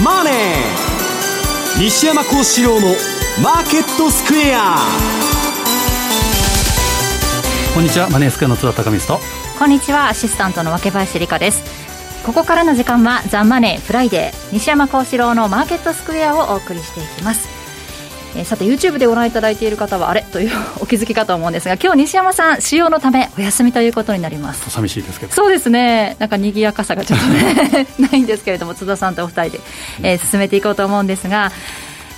マネー」西山孝四郎の「マーケットスクエア」こんにちは。マネースクエアの津田隆光と。こんにちは。アシスタントの若林理香です。ここからの時間は「ザ・マネーフライデー」西山孝四郎のマーケットスクエアをお送りしていきますえー、さて YouTube でご覧いただいている方はあれ？という お気づきかと思うんですが今日西山さん私用のためお休みということになります。寂しいですけど。そうですね。なんか賑やかさがちょっとね ないんですけれども津田さんとお二人で、えー、進めていこうと思うんですが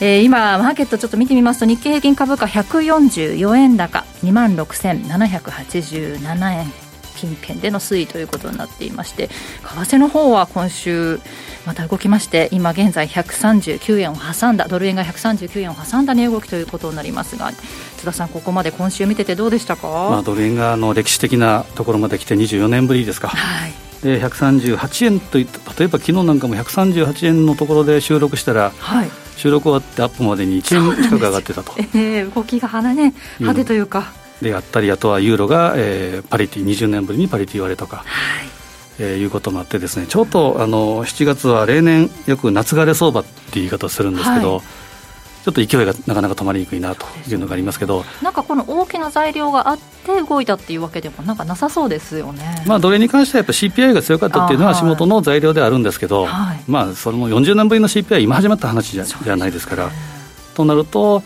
えー、今、マーケットちょっと見てみますと日経平均株価144円高2万6787円近辺での推移ということになっていまして為替の方は今週また動きまして今現在139円を挟んだドル円が139円を挟んだ値動きということになりますが津田さんここまで今週見ててどうでしたか、まあ、ドル円があの歴史的なところまで来て24年ぶりですか。はいで138円といった例えば昨日なんかも138円のところで収録したら、はい、収録終わってアップまでに1円近く上がってたと、えー、動きが派,、ね、派手というか。であったりあとはユーロが、えー、パリティ20年ぶりにパリティ割れとか、はい。えー、いうこともあってですねちょっとあの7月は例年よく夏枯れ相場っていう言い方をするんですけど、はい、ちょっと勢いがなかなか止まりにくいなというのがありますけどなんかこの大きな材料があって動いたっていうわけでもなんかなさそうですよね、まあ、どれに関してはやっぱ CPI が強かったっていうのは足元の材料であるんですけど、はい、まあ、それも40年ぶりの CPI 今始まった話じゃじゃないですから。となると、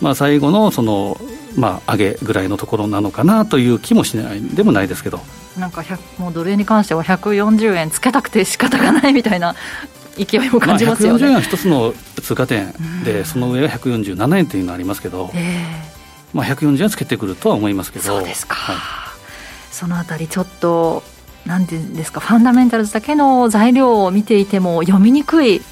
まあ、最後のその、まあ、上げぐらいのところなのかなという気もしないでもないですけど。なんかもうドル円に関しては140円つけたくて仕方がないみたいな 勢いも感じますよね、まあ、140円は一つの通過点で、その上は147円というのがありますけど、えーまあ、140円つけてくるとは思いますけど。そうですか、はい、そのあたりちょっとなんていうんですかファンダメンタルズだけの材料を見ていても読みにくい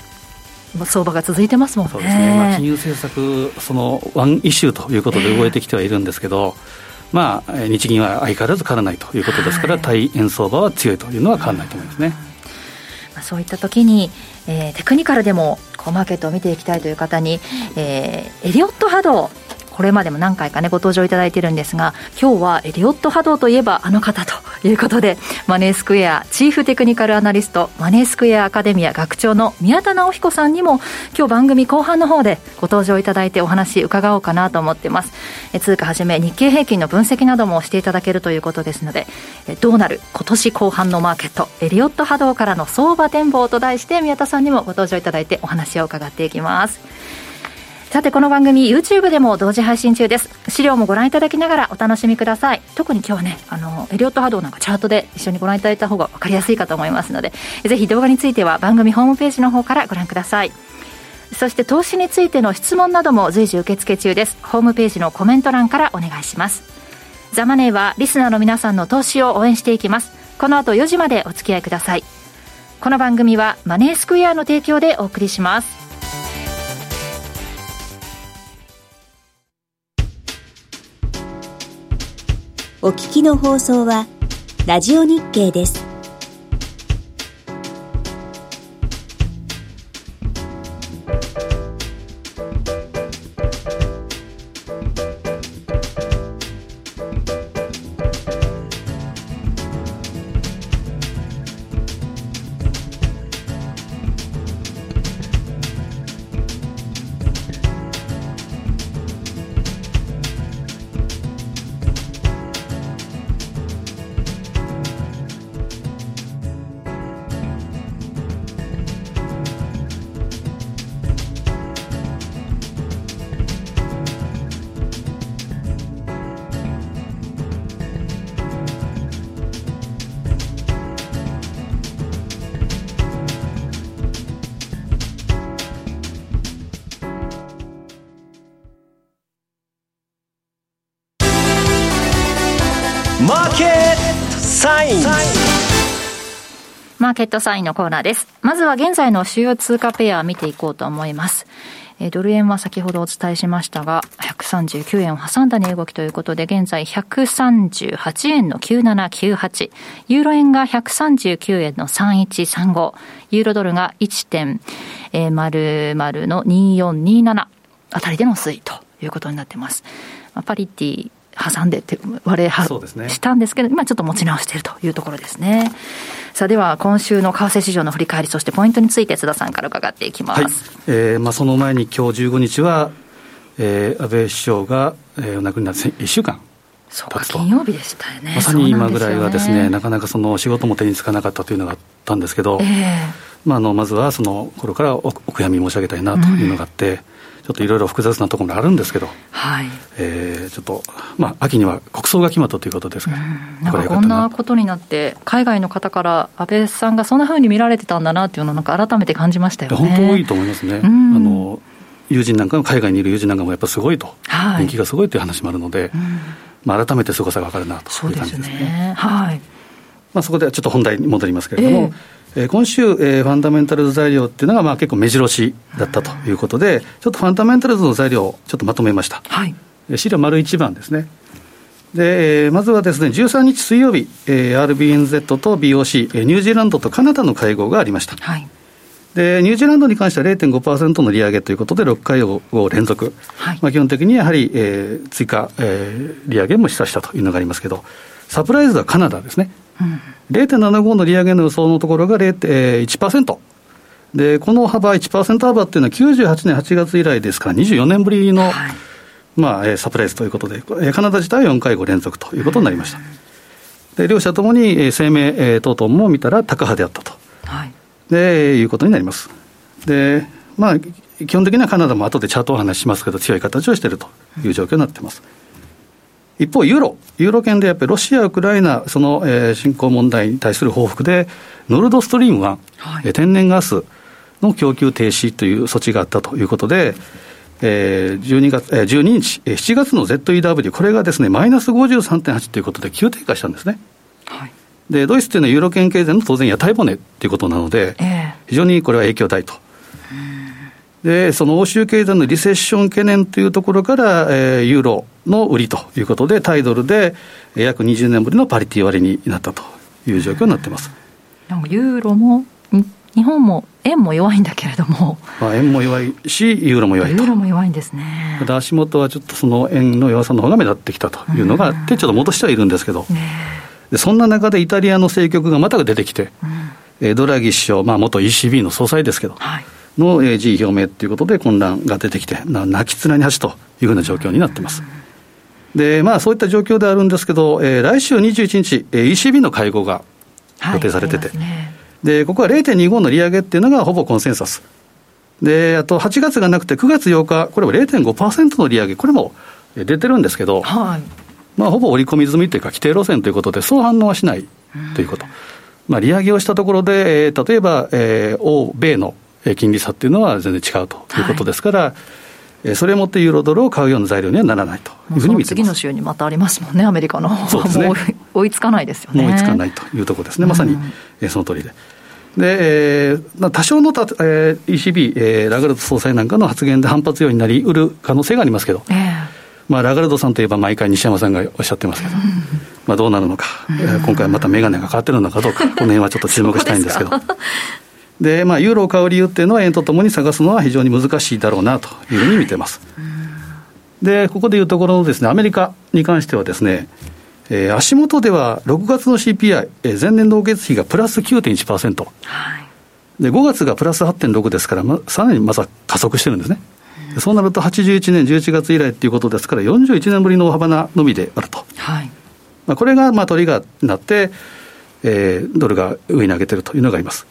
相場が続いてますもんね。そうですねまあ、金融政策そのワンイシューということで動いてきてはいるんですけど、えー、まあ、日銀は相変わらず変わらないということですから、はい、対円相場は強いというのは変わらないと思いますね。まあ、そういった時に、えー、テクニカルでもこうマーケットを見ていきたいという方に、えー、エリオット波動これまでも何回かねご登場いただいてるんですが今日はエリオット波動といえばあの方ということでマネースクエアチーフテクニカルアナリストマネースクエアアカデミア学長の宮田直彦さんにも今日番組後半の方でご登場いただいてお話伺おうかなと思ってます。え通貨はじめ日経平均の分析などもしていただけるということですのでえどうなる今年後半のマーケットエリオット波動からの相場展望と題して宮田さんにもご登場いただいてお話を伺っていきます。さてこの番組 YouTube でも同時配信中です。資料もご覧いただきながらお楽しみください。特に今日はねあのエリオット波動なんかチャートで一緒にご覧いただいた方が分かりやすいかと思いますのでぜひ動画については番組ホームページの方からご覧ください。そして投資についての質問なども随時受付中です。ホームページのコメント欄からお願いします。ザマネーはリスナーの皆さんの投資を応援していきます。この後4時までお付き合いください。この番組はマネースクエアの提供でお送りします。お聞きの放送は、ラジオ日経です。ケットサインのコーナーです。まずは現在の主要通貨ペア見ていこうと思います。えドル円は先ほどお伝えしましたが、139円を挟んだ値動きということで、現在138円の9798、ユーロ円が139円の3135、ユーロドルが1.00の2427あたりでの推移ということになっています。パリティ挟んでって割れは、したんですけど、今ちょっと持ち直しているというところですね。さあでは今週の為替市場の振り返りそしてポイントについて津田さんから伺っていきます、はい。えーまあ、その前に今日15日は、えー、安倍首相が、えー、お亡くなりになって1週間そうか金曜日でしたよね。まさに今ぐらいはですね、ね、なかなかその仕事も手につかなかったというのがあったんですけど、えーまあ、あのまずはその頃からお悔やみ申し上げたいなというのがあって、うんちょっといろいろ複雑なところがあるんですけど、はい。えー、ちょっと、まあ、秋には国葬が決まったということですから、なんかこんなことになって、海外の方から安倍さんがそんなふうに見られてたんだなっていうのを、なんか改めて感じましたよね。本当多いと思いますね。あの友人なんかも海外にいる友人なんかもやっぱすごいと、はい、人気がすごいという話もあるので、まあ、改めてすごさが分かるなという感じですね。すね。はい。まあ、そこではちょっと本題に戻りますけれども、えーえ今週、えー、ファンダメンタルズ材料っていうのが、まあ、結構目白押しだったということで、ちょっとファンダメンタルズの材料をちょっとまとめました。はい、資料丸1番ですね。で、えー、まずはですね、13日水曜日、えー、RBNZ と BOC、えー、ニュージーランドとカナダの会合がありました。はい、で、ニュージーランドに関しては0.5%の利上げということで、6回を連続。はい、まあ、基本的にやはり、えー、追加、えー、利上げも示唆したというのがありますけど、サプライズはカナダですね。0.75の利上げの予想のところが0.1%。で、この幅、1%幅っていうのは98年8月以来ですか？ら、24年ぶりの、はい、まあ、サプライズということで、カナダ自体は4回5連続ということになりました。で、両者ともに声明等々も見たら高派であったと。はい。で、いうことになります。で、まあ、基本的にはカナダも後でチャートを話しますけど、強い形をしているという状況になっています。うん一方、ユーロ、ユーロ圏でやっぱりロシア、ウクライナ、その、えー、侵攻問題に対する報復で、ノルドストリーム1、はい、天然ガスの供給停止という措置があったということで、えー、12月、えー、12日、7月の ZEW、これがですね、マイナス53.8ということで急低下したんですね。はい、で、ドイツというのはユーロ圏経済の当然屋台骨ということなので、えー、非常にこれは影響大と。で、その欧州経済のリセッション懸念というところから、えー、ユーロの売りということで、タイドルで約20年ぶりのパリティ割になったという状況になってます。なんかユーロも日本も円も弱いんだけれども、まあ、円も弱いし、ユーロも弱いと。ユーロも弱いんですね。ただ足元はちょっとその円の弱さの方が目立ってきたというのがあって、ちょっと戻してはいるんですけど、でそんな中でイタリアの政局がまた出てきて、うん、ドラギ首相、まあ、元 ECB の総裁ですけど、はい、の辞意表明ということで混乱が出てきて、泣き綱に走というふうな状況になっています。うんで、まあ、そういった状況であるんですけど、えー、来週21日、えー、ECB の会合が予定されてて、はいね、でここは0.25の利上げっていうのがほぼコンセンサス。で、あと8月がなくて9月8日、これは0.5%の利上げ、これも出てるんですけど、はい、まあ、ほぼ織り込み済みというか、規定路線ということで、そう反応はしないということ。まあ、利上げをしたところで、えー、例えば、えー、欧米の金利差っていうのは全然違うということですから、はいそれをもってユーロドルを買うような材料にはならないというふうに見て次の週にまたありますもんね、アメリカの。方は、ね、もう追いつかないですよね。追いつかないというところですね、まさに、うん、その通りで。で、えー、多少のた、えー、ECB、えー、ラガルド総裁なんかの発言で反発要因になりうる可能性がありますけど、えー、まあ、ラガルドさんといえば毎回西山さんがおっしゃってますけど、うん、まあ、どうなるのか、うん、えー、今回また眼鏡が変わってるのかどうか、この辺はちょっと注目したいんですけど。で、まあ、ユーロを買う理由っていうのは、円とともに探すのは非常に難しいだろうなというふうに見てます。で、ここでいうところのですね、アメリカに関してはですね、えー、足元では6月の CPI、えー、前年同月比がプラス9.1%、はい、で5月がプラス8.6ですから、ま、さらにまた加速してるんですね。そうなると81年11月以来ということですから、41年ぶりの大幅な伸びであると。はいまあ、これがまあトリガーになって、えー、ドルが上に上げてるというのがあります。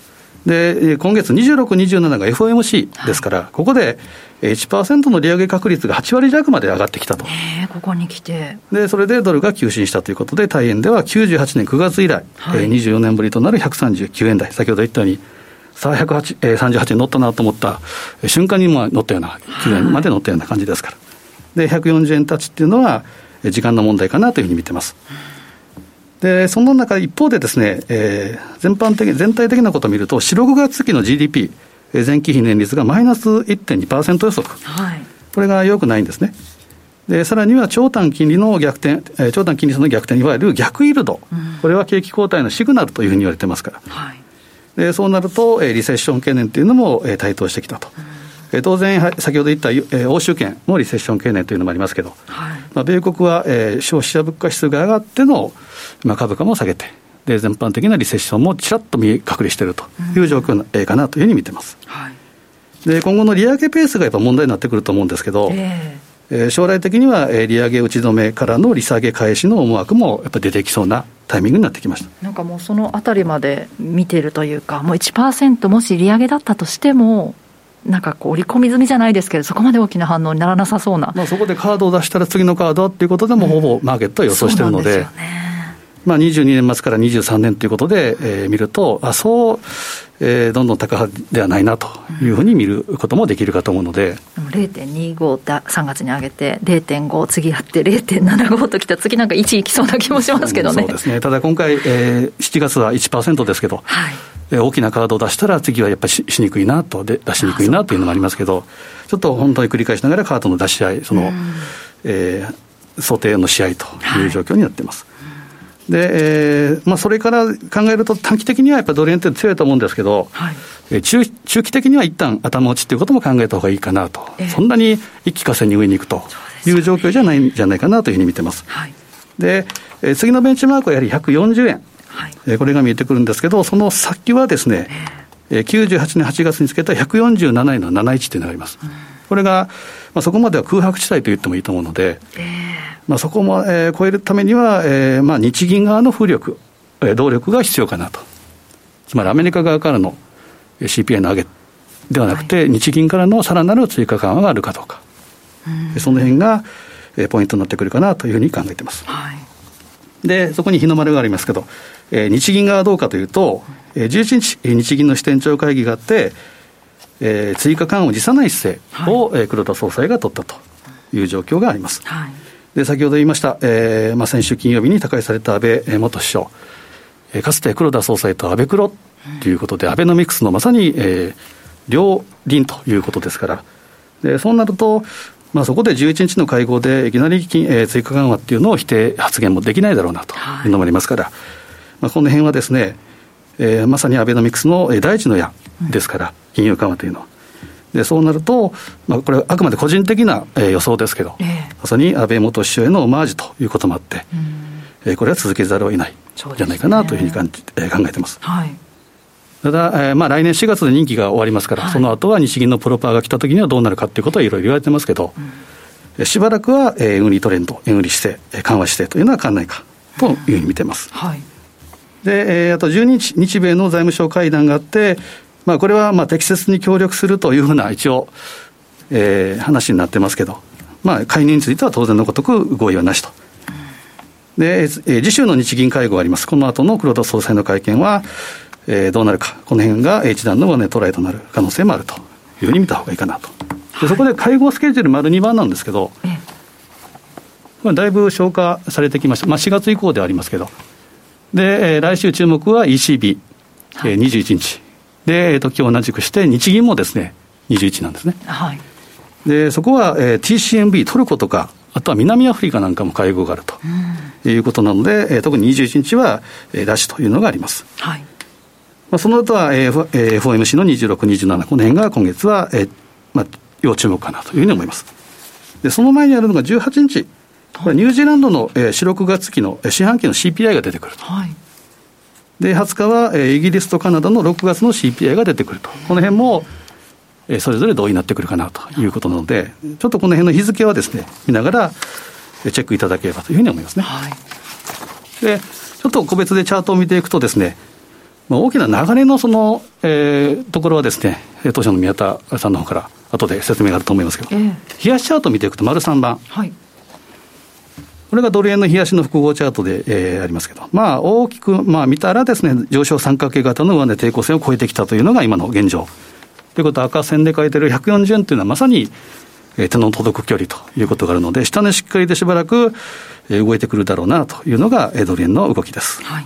で、今月26、27が FOMC ですから、はい、ここで1%の利上げ確率が8割弱まで上がってきたと。ここに来て。で、それでドルが急進したということで、大円では98年9月以来、はい、24年ぶりとなる139円台、先ほど言ったように、さあ108、えー、38円乗ったなと思った瞬間にまあ乗ったような、9円まで乗ったような感じですから。で、140円タッチっていうのは、時間の問題かなというふうに見てます。で、その中、一方でですね、えー、全般的、全体的なことを見ると、4、6月期の GDP、前期比年率がマイナス1.2%予測、はい、これがよくないんですね。で、さらには長短金利の逆転、えー、長短金利差の逆転、いわゆる逆イールド、うん、これは景気後退のシグナルというふうに言われてますから、はい、でそうなると、えー、リセッション懸念というのも、えー、台頭してきたと。うんえ当然、先ほど言った、えー、欧州圏もリセッション懸念というのもありますけど、はい、まあ、米国は、えー、消費者物価指数が上がっての、まあ、株価も下げて、で全般的なリセッションもちらっと見隠れしているという状況かなというふうに見てます。はい、で今後の利上げペースがやっぱ問題になってくると思うんですけど、えー、えー、将来的には利上げ打ち止めからの利下げ返しの思惑もやっぱ出てきそうなタイミングになってきました。なんかもうそのあたりまで見てるというか、もう1%もし利上げだったとしても、なんかこう織り込み済みじゃないですけど、そこまで大きな反応にならなさそうな、まあ、そこでカードを出したら次のカードっていうことでも、ほぼマーケットは予想してるので。うんまあ、22年末から23年ということで、えー、見ると、あそう、えー、どんどん高派ではないなというふうに見ることもできるかと思うので。うん、0.25だ3月に上げて、0.5次やって、0.75ときた次なんか1いきそうな気もしますけどね。そうですね。ただ今回、えー、7月は1%ですけど、はい、大きなカードを出したら次はやっぱりししにくいなとで出しにくいなというのもありますけどちょっと本当に繰り返しながらカードの出し合いその、えー、想定の試合という状況になっています。はいで、えーまあ、それから考えると、短期的にはやっぱりドル円って強いと思うんですけど、はい、中中期的には一旦頭打ちということも考えたほうがいいかなと、えー、そんなに一気呵成に上に行くという状況じゃないんじゃないかなというふうに見てます。はい、で、えー、次のベンチマークはやはり140円、はい。えー、これが見えてくるんですけど、その先はですね、えー、98年8月につけた147円の71というのがあります。うん、これが、まあ、そこまでは空白地帯と言ってもいいと思うので、えーまあ、そこも、えー、超えるためには、えーまあ、日銀側の風力、えー、動力が必要かなと。つまりアメリカ側からの CPI の上げではなくて、はい、日銀からのさらなる追加緩和があるかどうか、うん、その辺が、えー、ポイントになってくるかなというふうに考えています。はい、で、そこに日の丸がありますけど、えー、日銀側はどうかというと、えー、11日、日銀の支店長会議があって、えー、追加緩和を辞さない姿勢を、はい、えー、黒田総裁が取ったという状況があります。はい。で先ほど言いました、えーまあ、先週金曜日に他界された安倍元首相、えー、かつて黒田総裁と安倍黒ということで、アベノミクスのまさに、えー、両輪ということですから、でそうなると、まあ、そこで11日の会合でいきなり金、えー、追加緩和っていうのを否定発言もできないだろうなとい。うのもありますから、はい、まあ、この辺はですね、えー、まさにアベノミクスの第一の矢ですから、金融緩和というのは。でそうなると、まあ、これ、あくまで個人的な、えー、予想ですけど、えー、まさに安倍元首相へのオマージュということもあって、えー、これは続けざるを得ないじゃないかなというふうに感じ、えー、考えてます。はい。ただ、えーまあ、来年4月で任期が終わりますから、はい、その後は日銀のプロパーが来たときにはどうなるかということはいろいろ言われてますけど、うん、しばらくは、えー、円売りトレンド、円売り姿勢、緩和姿勢というのは変わらないかというふうに見てます。はい、で、えー、あと12日、日米の財務省会談があって、まあ、これはまあ適切に協力するというふうな一応、えー、話になってますけど、まあ、介入については当然のごとく合意はなしと。で、えー、次週の日銀会合があります。この後の黒田総裁の会見は、えー、どうなるか、この辺が一段の上値トライとなる可能性もあるというふうに見たほうがいいかなと。でそこで会合スケジュール丸2番なんですけど、これだいぶ消化されてきました。まあ、4月以降ではありますけど。で、えー、来週注目は ECB、はい、えー、21日。で、えー、時を同じくして、日銀もですね、21なんですね。はい、で、そこは、えー、TCMB、トルコとか、あとは南アフリカなんかも会合があると、うん、いうことなので、えー、特に21日は、えー、ラッシュというのがあります。はいまあ、その後は、えー、FOMC の26、27、この辺が今月は、えーまあ、要注目かなというふうに思います。で、その前にあるのが18日、これニュージーランドの、えー、4、6月期の四半期の CPI が出てくると。はいで、20日は、えー、イギリスとカナダの6月の CPI が出てくると。この辺も、えー、それぞれ同意になってくるかなということなので、ちょっとこの辺の日付はですね、見ながら、チェックいただければというふうに思いますね。はい、で、ちょっと個別でチャートを見ていくとですね、まあ、大きな流れのその、えー、ところはですね、当社の宮田さんの方から後で説明があると思いますけど、えー、冷やしチャートを見ていくと丸3番。はいこれがドル円の冷やしの複合チャートで、えー、ありますけど、まあ、大きく、まあ、見たらですね、上昇三角形型の上値抵抗線を超えてきたというのが今の現状。ということは赤線で書いてる140円というのはまさに、えー、手の届く距離ということがあるので、下値しっかりでしばらく、えー、動いてくるだろうなというのが、えー、ドル円の動きです。はい、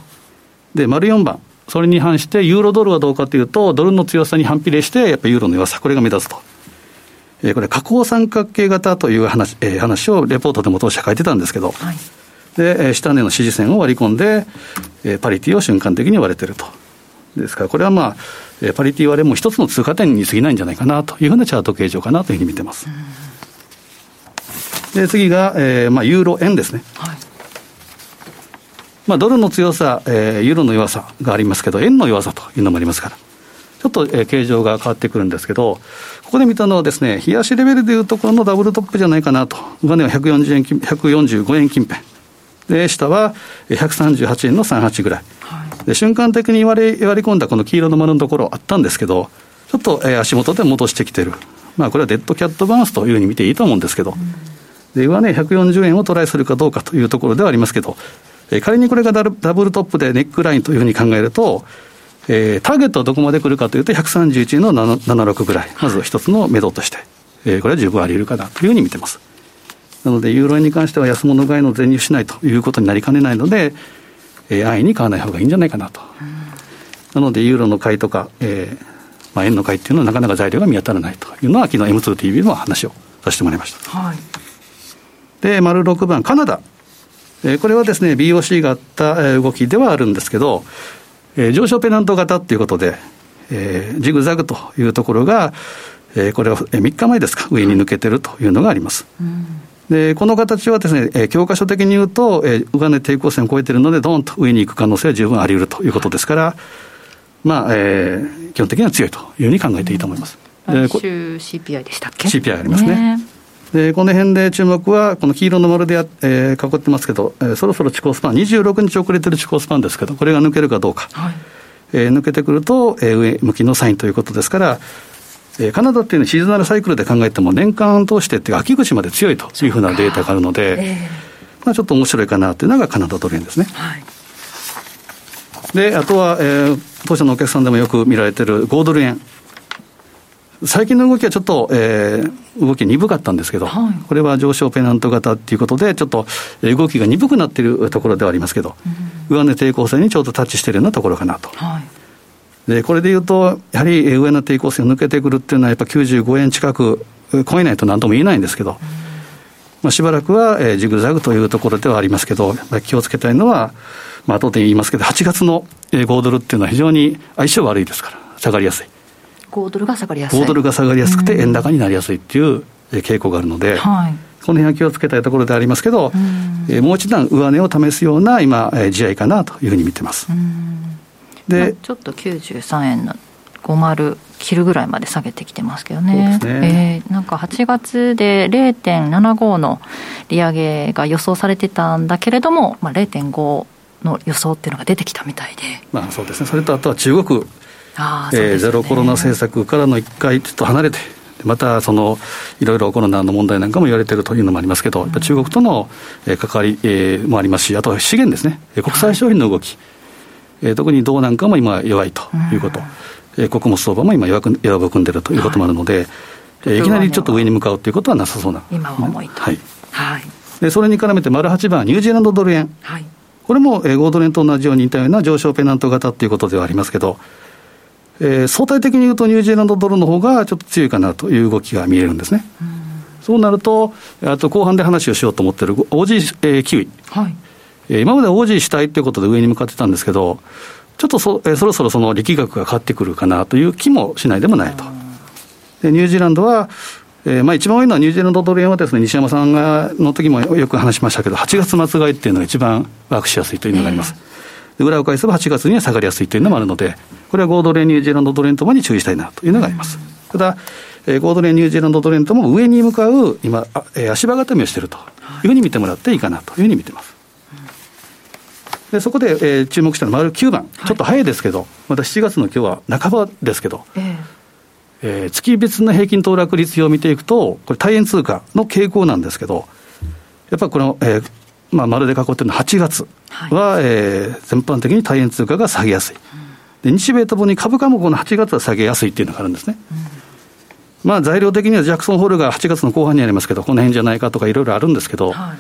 で、丸4番。それに反して、ユーロドルはどうかというと、ドルの強さに反比例して、やっぱりユーロの弱さ、これが目立つと。えー、これ、下降三角形型という話,、えー、話をレポートでも当社書いてたんですけど、はい、で、えー、下値の支持線を割り込んで、えー、パリティを瞬間的に割れてると。ですから、これはまあ、えー、パリティ割れも一つの通過点に過ぎないんじゃないかなというふうなチャート形状かなというふうに見てます。で、次が、えーまあ、ユーロ円ですね。はいまあ、ドルの強さ、えー、ユーロの弱さがありますけど、円の弱さというのもありますから、ちょっと、えー、形状が変わってくるんですけど、ここで見たのはですね、冷やしレベルでいうところのダブルトップじゃないかなと、上値は140円145円近辺。で、下は138円の38ぐらい。はい、で瞬間的に割り割り込んだこの黄色の丸のところあったんですけど、ちょっと、えー、足元で戻してきてる。まあ、これはデッドキャットバウンスというふうに見ていいと思うんですけど、うん、で上値140円をトライするかどうかというところではありますけど、えー、仮にこれがダブルトップでネックラインというふうに考えると、えー、ターゲットはどこまで来るかというと、131円の76ぐらい、まず一つの目処として、えー、これは十分あり得るかなというふうに見てます。なので、ユーロ円に関しては安物買いの全入しないということになりかねないので、えー、安易に買わない方がいいんじゃないかなと。なので、ユーロの買いとか、えーまあ、円の買いっていうのはなかなか材料が見当たらないというのは、昨日 M2TV の話をさせてもらいました。はい、で、丸6番、カナダ。えー、これはですね、BOC があった動きではあるんですけど、えー、上昇ペナント型っていうことで、えー、ジグザグというところが、えー、これは3日前ですか、上に抜けてるというのがあります。うんで、この形はですね、えー、教科書的に言うと、えー、上値抵抗線を超えてるので、どんと上に行く可能性は十分あり得るということですから、まあ、えー、基本的には強いというふうに考えていいと思います。来週 CPI でしたっけ ?CPI ありますね。ねで、この辺で注目は、この黄色の丸でや、えー、囲ってますけど、えー、そろそろ地高スパン、26日遅れてる地高スパンですけど、これが抜けるかどうか。はい、えー、抜けてくると、えー、上向きのサインということですから、えー、カナダっていうのはシーズナルサイクルで考えても、年間通してっていう秋口まで強いというふうなデータがあるので、えー、まあ、ちょっと面白いかなというのがカナダドル円ですね。はい、で、あとは、えー、当社のお客さんでもよく見られてる5ドル円。最近の動きはちょっと、えー、動き鈍かったんですけど、はい、これは上昇ペナント型っていうことで、ちょっと動きが鈍くなっているところではありますけど、うん、上値抵抗線にちょうどタッチしているようなところかなと。はい、でこれでいうと、やはり上の抵抗線を抜けてくるっていうのは、やっぱ95円近く超えないとなんとも言えないんですけど、うん、まあ、しばらくは、えー、ジグザグというところではありますけど、気をつけたいのは、まあ後で言いますけど、8月の5ドルっていうのは非常に相性悪いですから、下がりやすい。5ドルが下がりやすい。5ドルが下がりやすくて、円高になりやすいっていう傾向があるので、はい、この辺は気をつけたいところでありますけど、えもう一段上値を試すような今、え試合かなというふうに見てます。で、ちょっと93円の50切るぐらいまで下げてきてますけどね、ね。えー、なんか8月で0.75の利上げが予想されてたんだけれども、まあ、0.5の予想っていうのが出てきたみたいで、まあ、そうですね、それとあとは中国えー、ゼロコロナ政策からの一回ちょっと離れて、またそのいろいろコロナの問題なんかも言われているというのもありますけど、うん、中国との関わり、えー、もありますし、あとは資源ですね、国際商品の動き、はい、特に銅なんかも今、弱いということ、うん、穀物相場も今弱く、弱含んでいるということもあるので、はい、いきなりちょっと上に向かうということはなさそうな。今は重いと、はい。はい、でそれに絡めて、丸8番、ニュージーランドドル円。はい。これも、えー、ゴードレンと同じように似たような上昇ペナント型ということではありますけど、えー、相対的に言うとニュージーランドドルの方がちょっと強いかなという動きが見えるんですね。うそうなると、あと後半で話をしようと思ってる OG、えー、キウイ。はいえー、今まで OG したいということで上に向かってたんですけど、ちょっとそ,、えー、そろそろその力学が変わってくるかなという気もしないでもないと。でニュージーランドは、えーまあ、一番多いのはニュージーランドドル円はですね、西山さんがの時もよく話しましたけど、8月末買いっていうのが一番ワークしやすいというのがあります。えー、裏を返せば8月には下がりやすいというのもあるので、これはゴードレン、ニュージーランドドル円ともに注意したいなというのがあります。ただ、えー、ゴードレン、ニュージーランドドル円とも上に向かう、今、あえー、足場固めをしているというふうに見てもらっていいかなというふうに見てます。でそこで、えー、注目したのは丸9番、ちょっと早いですけど、また7月の今日は半ばですけど、えーえー、月別の平均騰落率を見ていくと、これ、大円通貨の傾向なんですけど、やっぱりこの、えーまあ、丸で囲ってるのは8月は、はい、えー、全般的に大円通貨が下げやすい。うんで日米ともに株価もこの8月は下げやすいっていうのがあるんですね。うん、まあ材料的にはジャクソンホールが8月の後半にありますけど、この辺じゃないかとかいろいろあるんですけど、はい、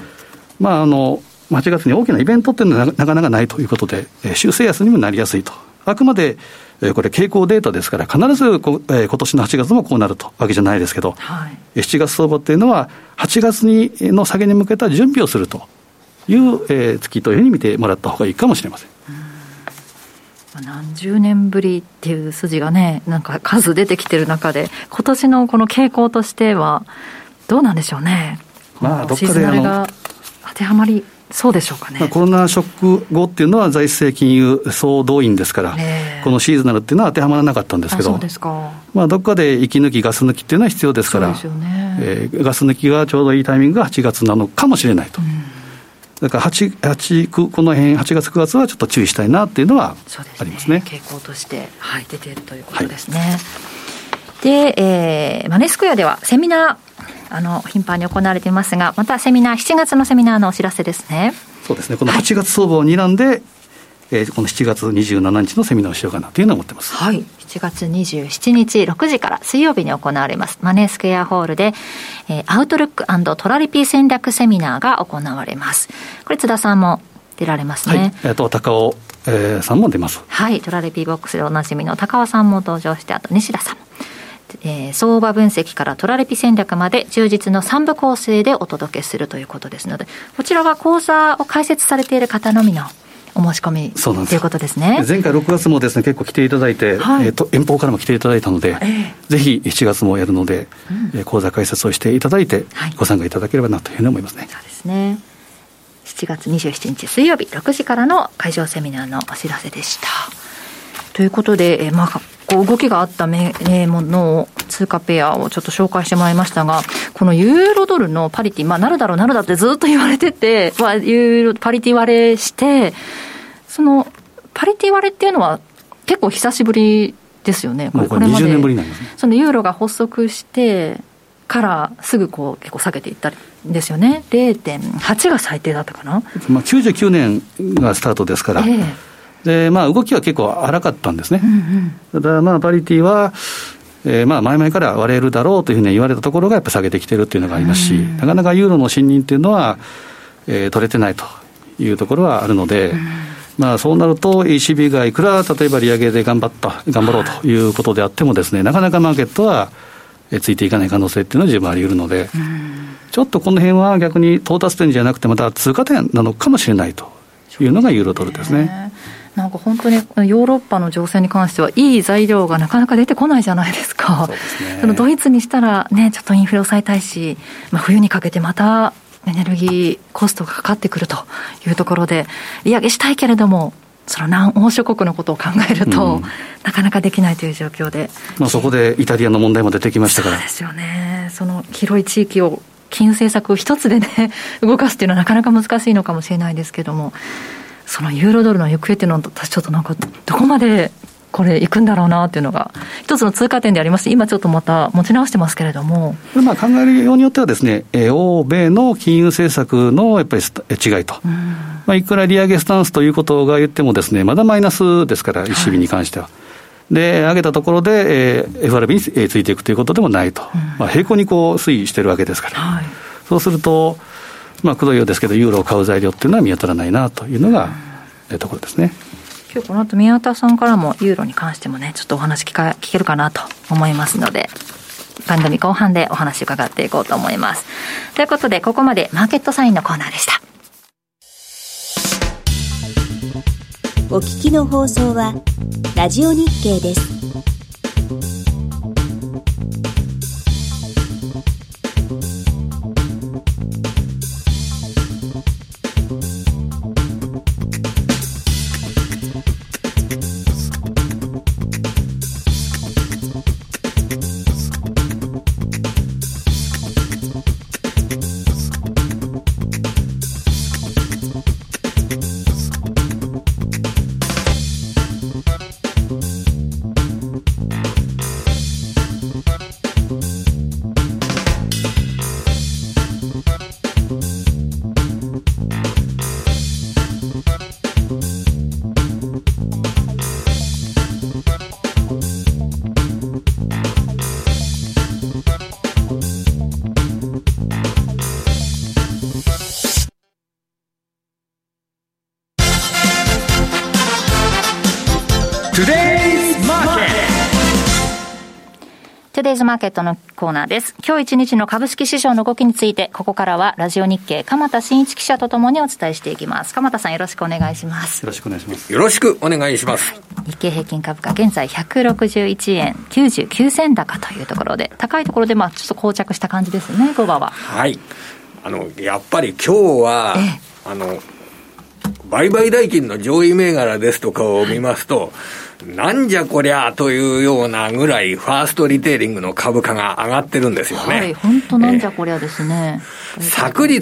まああの、8月に大きなイベントっていうのはなかなかないということで、えー、修正安にもなりやすいと。あくまで、えー、これ傾向データですから、必ずこ、えー、今年の8月もこうなるとわけじゃないですけど、はい、7月相場っていうのは、8月にの下げに向けた準備をするという、えー、月というふうに見てもらったほうがいいかもしれません。何十年ぶりっていう筋がね、なんか数出てきてる中で、今年のこの傾向としては、どうなんでしょうね。まあ、どっかでが当てはまりそうでしょうかね、まあ、コロナショック後っていうのは財政金融総動員ですから、このシーズナルっていうのは当てはまらなかったんですけど、まあ、どっかで息抜き、ガス抜きっていうのは必要ですから、ねえー、ガス抜きがちょうどいいタイミングが8月なのかもしれないと。うんだから8、8、この辺、8月、9月はちょっと注意したいなっていうのはありますね。すね傾向として、はい、出ているということですね。はい、で、えー、マネースクエアではセミナー、あの、頻繁に行われていますが、またセミナー、7月のセミナーのお知らせですね。そうですね。この8月相場を睨んで、はい、えー、この7月27日のセミナーをしようかなというのを思ってます。はい。7月27日6時から水曜日に行われます。マネースクエアホールで、えー、アウトルックトラリピー戦略セミナーが行われます。これ津田さんも出られますね。はい、えっ、ー、と、高尾、えー、さんも出ます。はい。トラリピーボックスでおなじみの高尾さんも登場して、あと西田さんも。えー、相場分析からトラレピ戦略まで充実の3部構成でお届けするということですので、こちらは講座を開設されている方のみのお申し込みということですね。前回6月もですね結構来ていただいて、はい、えーと、遠方からも来ていただいたので、えー、ぜひ7月もやるので、うん、講座開設をしていただいて、はい、ご参加いただければなというふうに思いますね。そうですね。7月27日水曜日6時からの会場セミナーのお知らせでした。ということで、えー、まあこう動きがあった名の通貨ペアをちょっと紹介してもらいましたが、このユーロドルのパリティ、まあ、なるだろうなるだってずっと言われてて、まあ、ユーロ、パリティ割れして、その、パリティ割れっていうのは結構久しぶりですよね。これ、これまで。年ぶりなんですね。そのユーロが発足して、からすぐこう結構下げていったんですよね。0.8が最低だったかな。まあ99年がスタートですから。えーでまあ、動きは結構荒かったんですね、ただ、まあ、パリティは、えー、まあ前々から割れるだろうというふうに言われたところがやっぱ下げてきてるっていうのがありますし、なかなかユーロの信任っていうのは、えー、取れてないというところはあるので、まあ、そうなると ECB がいくら例えば利上げで頑張った頑張ろうということであってもですね、なかなかマーケットはついていかない可能性っていうのは十分あり得るので、ちょっとこの辺は逆に到達点じゃなくてまた通過点なのかもしれないというのがユーロドルですね。なんか本当にヨーロッパの情勢に関しては、いい材料がなかなか出てこないじゃないですか、そ、ね、のドイツにしたら、ね、ちょっとインフレ抑えたいし、まあ、冬にかけてまたエネルギーコストがかかってくるというところで、利上げしたいけれども、その南欧諸国のことを考えると、うん、なかなかできないという状況で、まあ、そこでイタリアの問題も出てきましたから。そうですよね。その広い地域を金融政策を一つでね、動かすっていうのはなかなか難しいのかもしれないですけども、そのユーロドルの行方っていうのは、私ちょっとなんか、どこまでこれ、いくんだろうなっていうのが、一つの通過点であります、今ちょっとまた持ち直してますけれども。まあ考えるようによってはですね、欧米の金融政策のやっぱり違いと、まあ、いくら利上げスタンスということが言ってもですね、まだマイナスですから、ECB に関しては。はい、で、上げたところで、えー、FRB についていくということでもないと、まあ、平行にこう推移してるわけですから、はい、そうすると、まあ、くどいようですけど、ユーロを買う材料っていうのは見当たらないなというのが、うん、ところですね。今日この後宮田さんからもユーロに関してもね、ちょっとお話聞か聞けるかなと思いますので、番組後半でお話伺っていこうと思います。ということで、ここまでマーケットサインのコーナーでした。お聞きの放送は、ラジオ日経です。デイズマーケットのコーナーです。今日一日の株式市場の動きについて、ここからはラジオ日経、鎌田新一記者とともにお伝えしていきます。鎌田さんよろしくお願いします。よろしくお願いします。よろしくお願いします。日経平均株価、現在161円99銭高というところで、高いところで、まあ、ちょっと膠着した感じですね、5番は。はい。あの、やっぱり今日は、あの、売買代金の上位銘柄ですとかを見ますと、はいなんじゃこりゃというようなぐらい、ファーストリテイリングの株価が上がってるんですよね。はい、本当なんじゃこりゃですね。えー、昨日、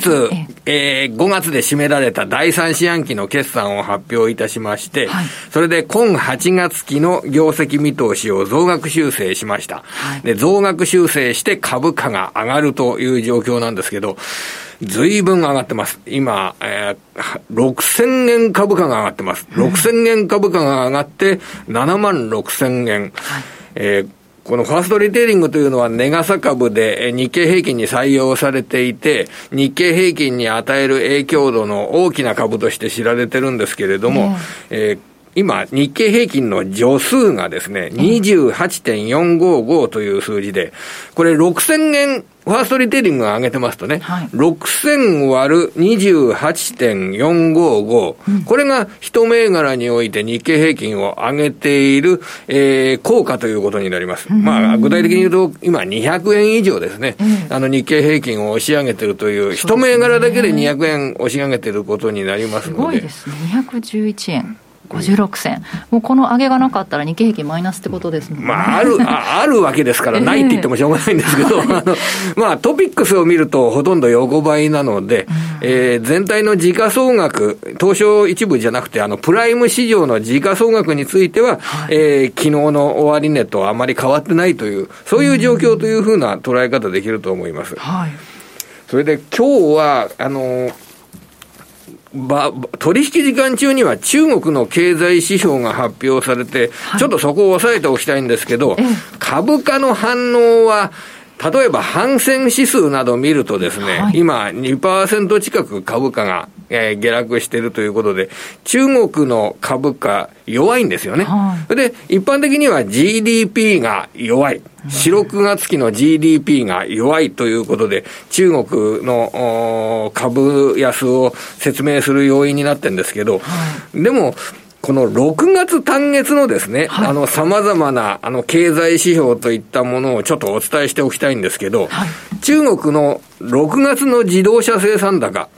えー、5月で締められた第3四半期の決算を発表いたしまして、はい、それで今8月期の業績見通しを増額修正しました。はい、で、増額修正して株価が上がるという状況なんですけど、ずいぶん上がってます。今、えー、6000円株価が上がってます。6000円株価が上がって、7万6000円。はい、えーこのファーストリテイリングというのはネガサ株で日経平均に採用されていて、日経平均に与える影響度の大きな株として知られてるんですけれども、えー今、日経平均の助数がですね、28.455という数字で、これ6000円、ファーストリテイリングが上げてますとね、はい、6000割る28.455、うん、これが一銘柄において日経平均を上げている、えー、効果ということになります。うん、まあ、具体的に言うと、今200円以上ですね、うん、あの日経平均を押し上げてるという、一銘柄だけで200円押し上げてることになりますので。すごいですね。211円。56銭、もうこの上げがなかったら日経平均マイナスってことですもんね。まあ、ある、ああるわけですから、ないって言ってもしょうがないんですけど、あの、まあ、トピックスを見るとほとんど横ばいなので、えー、全体の時価総額、東証一部じゃなくて、あの、プライム市場の時価総額については、はい、えー、昨日の終値とあまり変わってないという、そういう状況というふうな捉え方できると思います。はい。それで今日は、あの、ば、取引時間中には中国の経済指標が発表されて、はい、ちょっとそこを押さえておきたいんですけど、株価の反応は、例えば、反戦指数などを見るとですね、はい、今2%近く株価が、えー、下落しているということで、中国の株価弱いんですよね。はい、で、一般的には GDP が弱い。4、6月期の GDP が弱いということで、中国の株安を説明する要因になってるんですけど、はい、でも、この6月単月のですね、はい、あの、様々な、あの、経済指標といったものをちょっとお伝えしておきたいんですけど、はい、中国の6月の自動車生産高、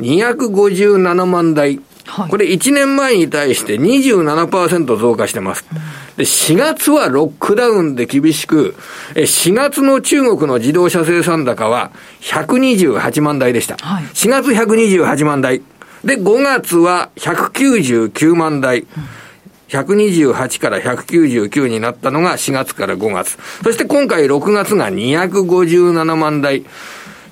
257万台。はい、これ1年前に対して27%増加してます。で、4月はロックダウンで厳しく、4月の中国の自動車生産高は128万台でした。はい、4月128万台。で、5月は199万台。128から199になったのが4月から5月。そして今回6月が257万台。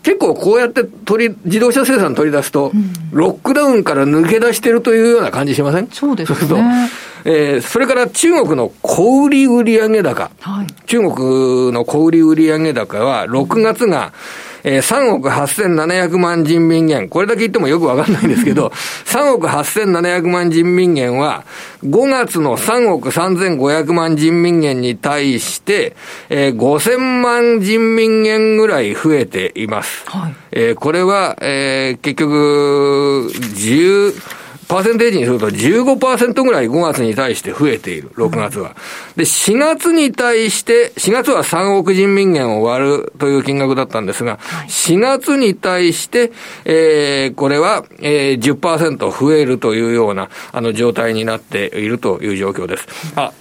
結構こうやって取り、自動車生産取り出すと、うん、ロックダウンから抜け出してるというような感じしません？そうですね。えー、それから中国の小売売上高。はい、中国の小売売上高は6月が、うんえー、3億8700万人民元。これだけ言ってもよくわかんないんですけど、3億8700万人民元は、5月の3億3500万人民元に対して、えー、5000万人民元ぐらい増えています。はい、えー、これは、えー、結局、10、パーセンテージにすると15%ぐらい5月に対して増えている、6月は。で、4月に対して、4月は3億人民元を割るという金額だったんですが、4月に対して、えー、これは、えー、10%増えるというような、あの、状態になっているという状況です。あ、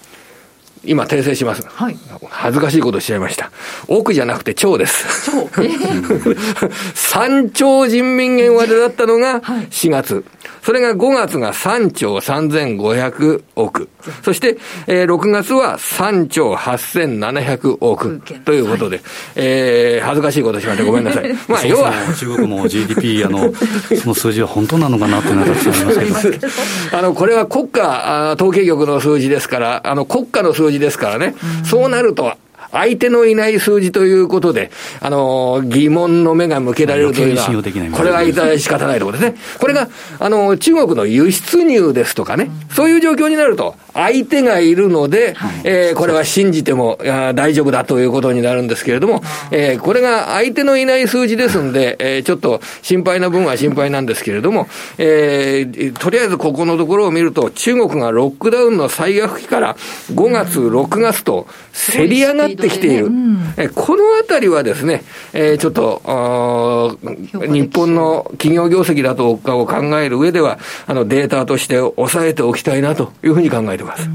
今訂正します。はい。恥ずかしいことしちゃいました。億じゃなくて兆です。兆、えー、3兆人民元割れだったのが4月。はいそれが5月が3兆3500億。そして、えー、6月は3兆8700億ということで、はい、えー、恥ずかしいことしまってごめんなさい。まあ、要は。中国も GDP、あの、その数字は本当なのかなっていうのはたくさんありますけど。あの、これは国家統計局の数字ですから、あの、国家の数字ですからね、うそうなると、相手のいない数字ということで、あの、疑問の目が向けられるというのは、これは致し方ないところですね。これが、あの、中国の輸出入ですとかね、そういう状況になると、相手がいるので、はい、えー、これは信じても大丈夫だということになるんですけれども、えー、これが相手のいない数字ですんで、えー、ちょっと心配な分は心配なんですけれども、えー、とりあえずここのところを見ると、中国がロックダウンの最悪期から5月、6月と競り上がってってきている。うん、えこのあたりはですね、えー、ちょっと、日本の企業業績だとかを考える上では、あのデータとして抑えておきたいなというふうに考えています。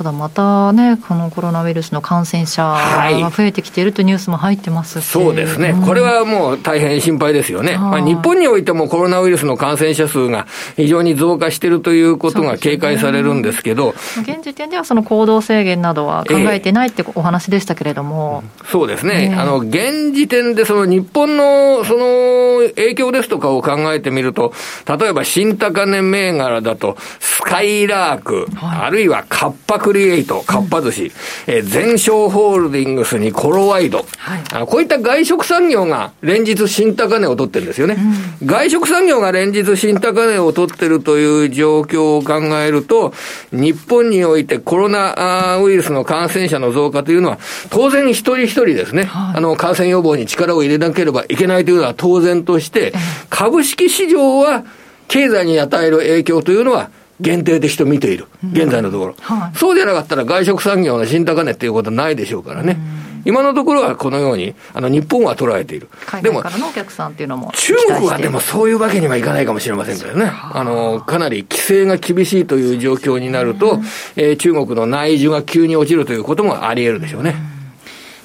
うんただまたね、このコロナウイルスの感染者が増えてきているというニュースも入ってますし、はい、そうですね、うん、これはもう大変心配ですよね、まあ、日本においてもコロナウイルスの感染者数が非常に増加しているということが警戒されるんですけど、ね、現時点ではその行動制限などは考えてないってお話でしたけれども、えー、そうですね、あの現時点でその日本のその影響ですとかを考えてみると、例えば新高値銘柄だと、スカイラーク、はい、あるいはカッパクリエイト、かっぱ寿司、えー、全商ホールディングスにコロワイド、はい、あのこういった外食産業が連日新高値を取ってるんですよね。うん、外食産業が連日新高値を取ってるという状況を考えると、日本においてコロナウイルスの感染者の増加というのは、当然一人一人ですね、はい、あの、感染予防に力を入れなければいけないというのは当然として、株式市場は経済に与える影響というのは、限定的と見ている、現在のところ、はい、そうじゃなかったら外食産業の新高値っていうことはないでしょうからね。今のところはこのように、あの日本は捉えている。でも、中国はでもそういうわけにはいかないかもしれませんけどね。あの、かなり規制が厳しいという状況になると、えー、中国の内需が急に落ちるということもあり得るでしょうね。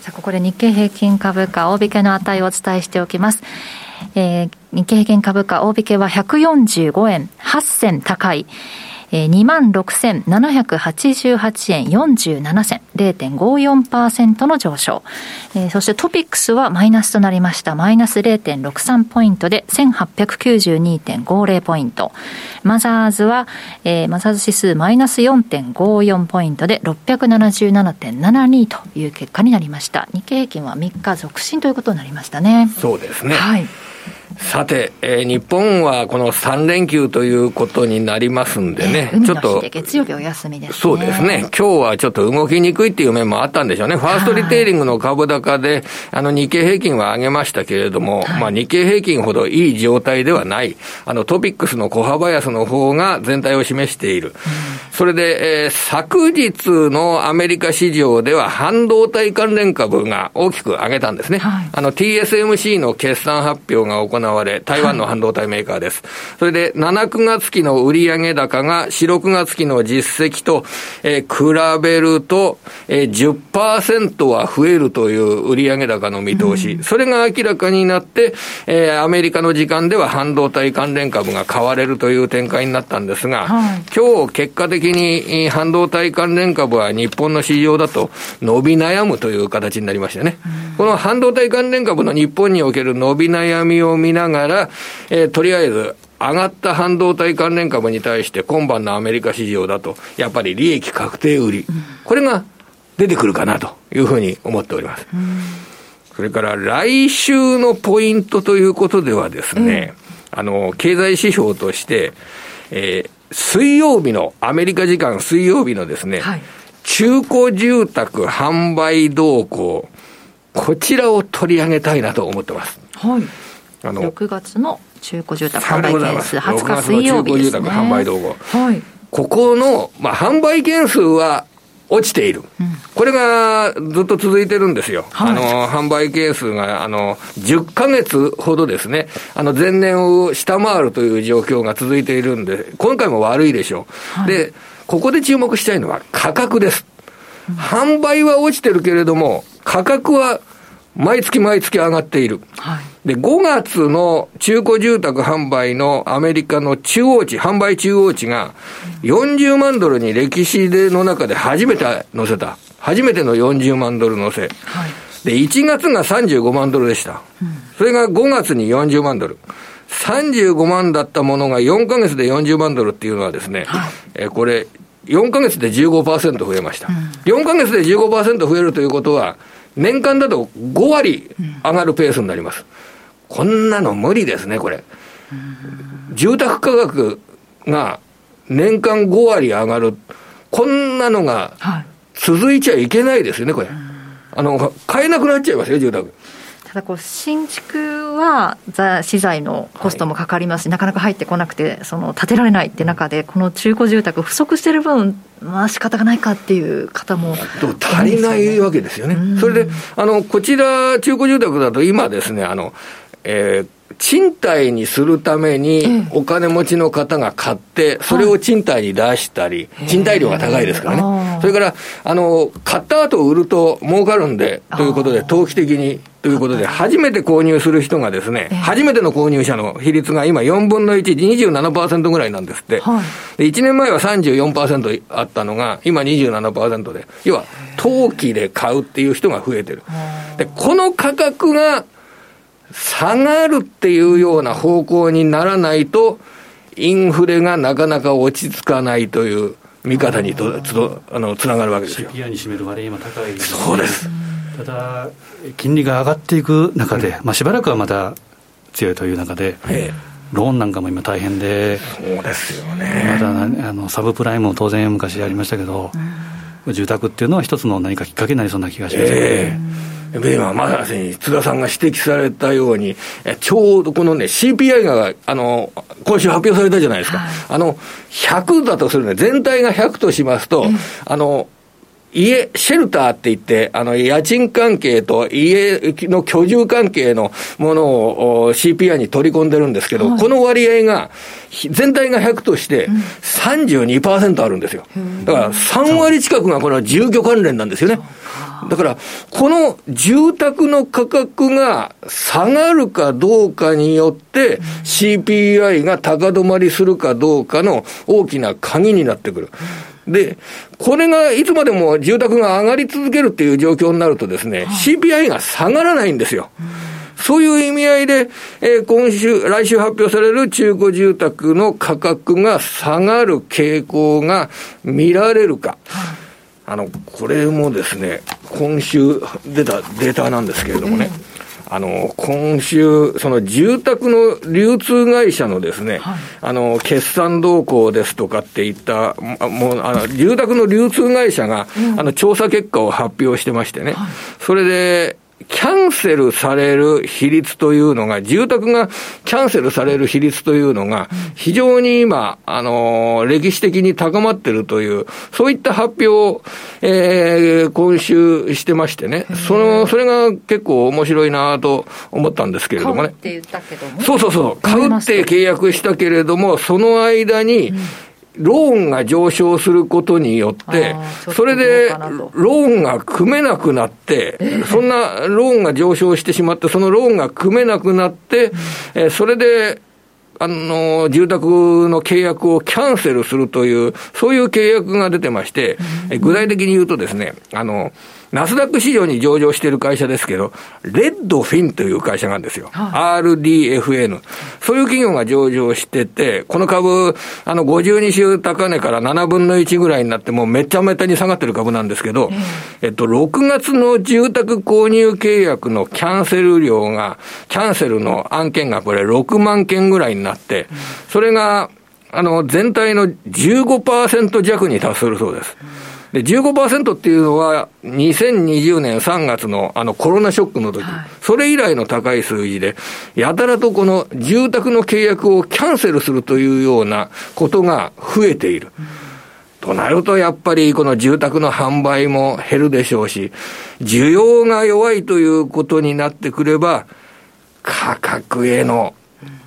さあ、ここで日経平均株価、大引けの値をお伝えしておきます。えー、日経平均株価、大引けは145円8銭高い。えー、26,788円47銭、0.54%の上昇。えー、そしてトピックスはマイナスとなりました。マイナス0.63ポイントで1892.50ポイント。マザーズは、えー、マザーズ指数マイナス4.54ポイントで677.72という結果になりました。日経平均は3日続伸ということになりましたね。そうですね。はい。さて、えー、日本はこの3連休ということになりますんでね、ちょっと。月曜日お休みです、ね、そうですね。今日はちょっと動きにくいっていう面もあったんでしょうね。ファーストリテイリングの株高で、あの日経平均は上げましたけれども、はい、まあ日経平均ほどいい状態ではない。あのトピックスの小幅安の方が全体を示している。うん、それで、えー、昨日のアメリカ市場では半導体関連株が大きく上げたんですね。はい、あの TSMC の決算発表が行われ、台湾の半導体メーカーです。それで、7、9月期の売上高が4、6月期の実績と、えー、比べると、えー、10%は増えるという売上高の見通し、うん、それが明らかになって、えー、アメリカの時間では半導体関連株が買われるという展開になったんですが、はい、今日結果的に半導体関連株は日本の市場だと伸び悩むという形になりましたね。うん、この半導体関連株の日本における伸び悩みを見ながら、えー、とりあえず、上がった半導体関連株に対して今晩のアメリカ市場だと、やっぱり利益確定売り、これが出てくるかなというふうに思っております。それから来週のポイントということではですね、うん、あの、経済指標として、えー、水曜日の、アメリカ時間水曜日のですね、はい、中古住宅販売動向、こちらを取り上げたいなと思ってます。はい。あの6月の中古住宅販売件数、20日水曜日です、ね、中古住宅販売動向。は。い。ここの、まあ、販売件数は落ちている、うん、これがずっと続いてるんですよ、はい、あの販売件数があの10か月ほどですね、あの前年を下回るという状況が続いているんで、今回も悪いでしょう、はい、でここで注目したいのは価格です、うん、販売は落ちてるけれども、価格は毎月毎月上がっている。はいで、5月の中古住宅販売のアメリカの中央値、販売中央値が40万ドルに歴史での中で初めて載せた。初めての40万ドル載せ。はい、で、1月が35万ドルでした。うん、それが5月に40万ドル。35万だったものが4ヶ月で40万ドルっていうのはですね、はい、えこれ、4ヶ月で15%増えました。うん、4ヶ月で15%増えるということは、年間だと5割上がるペースになります。うんこんなの無理ですね、これ。住宅価格が年間5割上がる。こんなのが続いちゃいけないですよね、これ。あの、買えなくなっちゃいますよ、住宅。ただこう新築は資材のコストもかかりますし、はい、なかなか入ってこなくてその建てられないって中でこの中古住宅不足してる分まあ仕方がないかっていう方も、ね、足りないわけですよね、それであのこちら中古住宅だと今ですねあの、えー賃貸にするためにお金持ちの方が買って、それを賃貸に出したり、賃貸料が高いですからね。それから、あの、買った後売ると儲かるんで、ということで、投機的にということで、初めて購入する人がですね、初めての購入者の比率が今4分の1、27%ぐらいなんですって。で1年前は34%あったのが、今27%で、要は、投機で買うっていう人が増えてる。で、この価格が下がるっていうような方向にならないと、インフレがなかなか落ち着かないという見方にとつあのつながるわけですよ。CPI に占める割合も高い、ね、そうです。ただ、金利が上がっていく中で、まあ、しばらくはまた強いという中で、ローンなんかも今大変で、そうですよね。まだあのサブプライムも当然昔ありましたけど、住宅っていうのは一つの何かきっかけになりそうな気がしますね。えー今まさに津田さんが指摘されたように、ちょうどこのね、CPI が、あの、今週発表されたじゃないですか。はい、あの、100だとするね、全体が100としますと、あの、家、シェルターって言って、あの、家賃関係と家の居住関係のものを CPI に取り込んでるんですけど、はい、この割合が、全体が100として32%あるんですよ。だから3割近くがこの住居関連なんですよね。だから、この住宅の価格が下がるかどうかによって、CPI が高止まりするかどうかの大きな鍵になってくる。で、これがいつまでも住宅が上がり続けるっていう状況になるとですね、CPI が下がらないんですよ。そういう意味合いで、えー、今週、来週発表される中古住宅の価格が下がる傾向が見られるか。あの、これもですね、今週出たデータなんですけれどもね、あの、今週、その住宅の流通会社のですね、はい、あの、決算動向ですとかっていった、もう、あの、住宅の流通会社が、うん、あの、調査結果を発表してましてね、はい、それで、キャンセルされる比率というのが、住宅がキャンセルされる比率というのが、非常に今、あの、歴史的に高まってるという、そういった発表を、えー、今週してましてね、その、それが結構面白いなと思ったんですけれどもね。そうそうそう、買うって契約したけれども、その間に、ローンが上昇することによって、それでローンが組めなくなって、そんなローンが上昇してしまって、そのローンが組めなくなって、えそれで、あの、住宅の契約をキャンセルするという、そういう契約が出てまして、具体的に言うとですね、あの、ナスダック市場に上場している会社ですけど、レッドフィンという会社があるんですよ。はい、RDFN。そういう企業が上場してて、この株、あの、52週高値から7分の1ぐらいになって、もうめちゃめちゃに下がってる株なんですけど、えっと、6月の住宅購入契約のキャンセル量が、キャンセルの案件がこれ6万件ぐらいになって、それが、あの、全体の15%弱に達するそうです。うんで、15%っていうのは、2020年3月のあのコロナショックの時、はい、それ以来の高い数字で、やたらとこの住宅の契約をキャンセルするというようなことが増えている。うんとなると、やっぱりこの住宅の販売も減るでしょうし、需要が弱いということになってくれば、価格への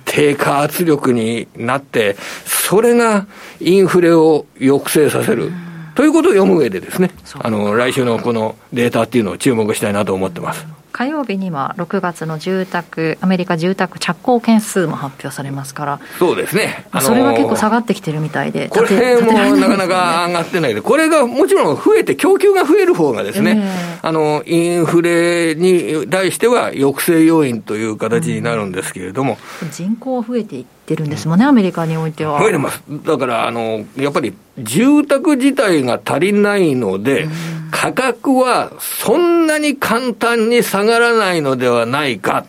低下圧力になって、それがインフレを抑制させる。ということを読む上でですね、あの来週のこのデータっていうのを注目したいなと思ってます。火曜日には6月の住宅、アメリカ住宅着工件数も発表されますから、そうですね、あのー、それは結構下がってきてるみたいで、これもなかなか上がってないで、これがもちろん増えて、供給が増える方がですね、えー、あのインフレに対しては抑制要因という形になるんですけれども、うん、人口は増えていってるんですもんね、アメリカにおいては。増えてます、だからあのやっぱり住宅自体が足りないので、うん。価格はそんなに簡単に下がらないのではないか、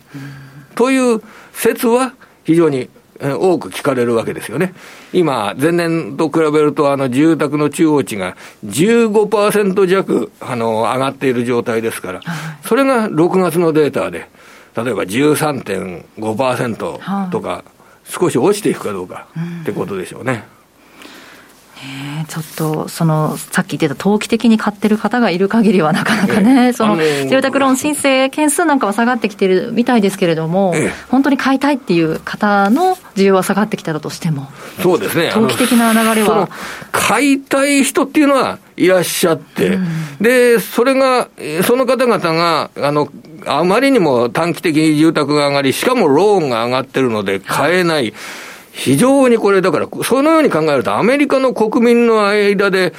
という説は非常に多く聞かれるわけですよね。今、前年と比べると、あの、住宅の中央値が15%弱、あの、上がっている状態ですから、それが6月のデータで、例えば13.5%とか、少し落ちていくかどうかってことでしょうね。ね、ちょっとそのさっき言ってた投機的に買ってる方がいる限りはなかなかね、その住宅ローン申請件数なんかは下がってきてるみたいですけれども、本当に買いたいっていう方の需要は下がってきたとしても、そうですね。投機的な流れは。買いたい人っていうのはいらっしゃって、うん、で、それが、その方々が、あの、あまりにも短期的に住宅が上がり、しかもローンが上がってるので買えない。はい非常にこれ、だから、そのように考えると、アメリカの国民の間で、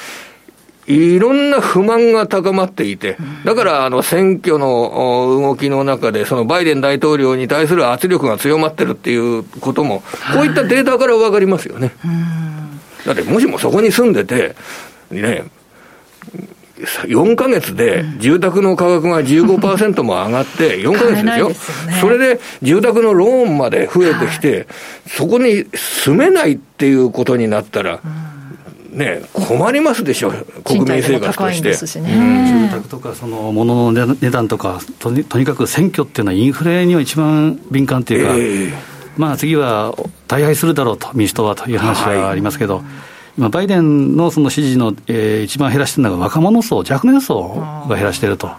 いろんな不満が高まっていて、だからあの選挙の動きの中で、そのバイデン大統領に対する圧力が強まってるっていうことも、こういったデータから分かりますよね。だってもしもそこに住んでて、ね、4か月で住宅の価格が15%も上がって、4か月ですよ、それで住宅のローンまで増えてきて、そこに住めないっていうことになったら、ね、困りますでしょ、国民生活として。住宅とか、その物の値段とかとに、とにかく選挙っていうのは、インフレには一番敏感っていうか、えー、まあ次は大敗するだろうと、民主党はという話はありますけど。はい今、バイデンのその支持の、えー、一番減らしてるのが若者層、若年層が減らしているとい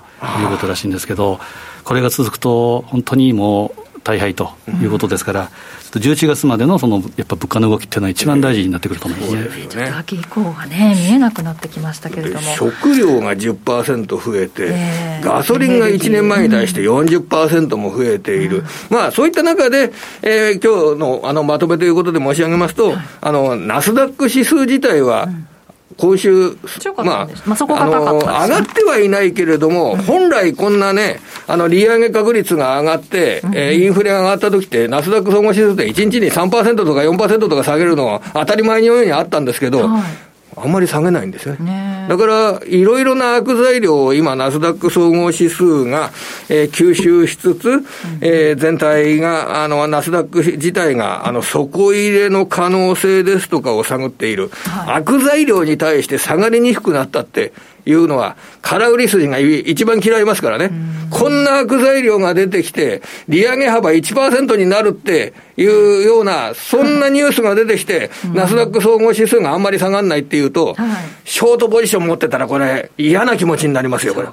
うことらしいんですけど、これが続くと、本当にもう大敗ということですから、うん、11月までのそのやっぱ物価の動きっていうのは、一番大事になってくると思います。ね、えー、ちょっと秋以降がね、見えなくなってきましたけれども。食料が10%増えて、えー、ガソリンが1年前に対して40%も増えている、うん、まあそういった中で、えー、今日のあのまとめということで申し上げますと、はい、あのナスダック指数自体は、うん今週、まあ、まあ、そこが高かね、上がってはいないけれども、うん、本来こんなね、あの、利上げ確率が上がって、うん、えー、インフレが上がった時って、ナスダック総合指数で1日に3%とか4%とか下げるのは当たり前のようにあったんですけど、はいあんまり下げないんですよね。だから、いろいろな悪材料を今、ナスダック総合指数が、えー、吸収しつつ、うん、えー、全体が、あの、ナスダック自体が、あの、底入れの可能性ですとかを探っている。はい、悪材料に対して下がりにくくなったって、いうのは、空売り筋が一番嫌いますからね。こんな悪材料が出てきて、利上げ幅1%になるっていうような、そんなニュースが出てきて、ナスダック総合指数があんまり下がらないっていうと、ショートポジション持ってたら、これ、嫌な気持ちになりますよ、これ。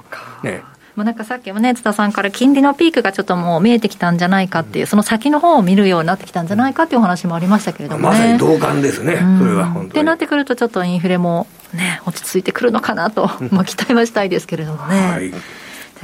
ね。もうなんかさっきもね、津田さんから金利のピークがちょっともう見えてきたんじゃないかっていう、その先の方を見るようになってきたんじゃないかっていうお話もありましたけれども、ね、まさに同感ですね、それは本当に。ってなってくると、ちょっとインフレもね、落ち着いてくるのかなと、まあ、期待はしたいですけれどもね。はい、と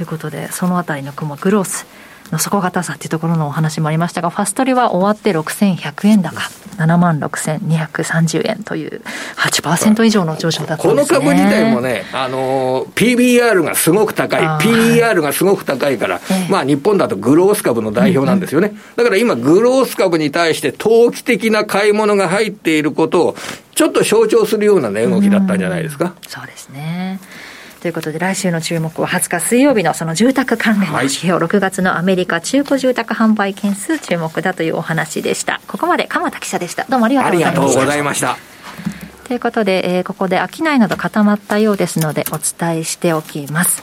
いうことで、そのあたりの雲、グロース。の底堅さっていうところのお話もありましたが、ファストリは終わって6100円高、7万6230円という8%以上の上昇だったんですね。この株自体もね、あの、PBR がすごく高い、PER がすごく高いから、まあ日本だとグロース株の代表なんですよね。だから今、グロース株に対して投機的な買い物が入っていることを、ちょっと象徴するような、ね、動きだったんじゃないですか。そうですね。ということで来週の注目は20日水曜日のその住宅関連の指標、はい、6月のアメリカ中古住宅販売件数注目だというお話でした。ここまで鎌田記者でした。どうもありがとうございました。ということで、えー、ここで商いなど固まったようですのでお伝えしておきます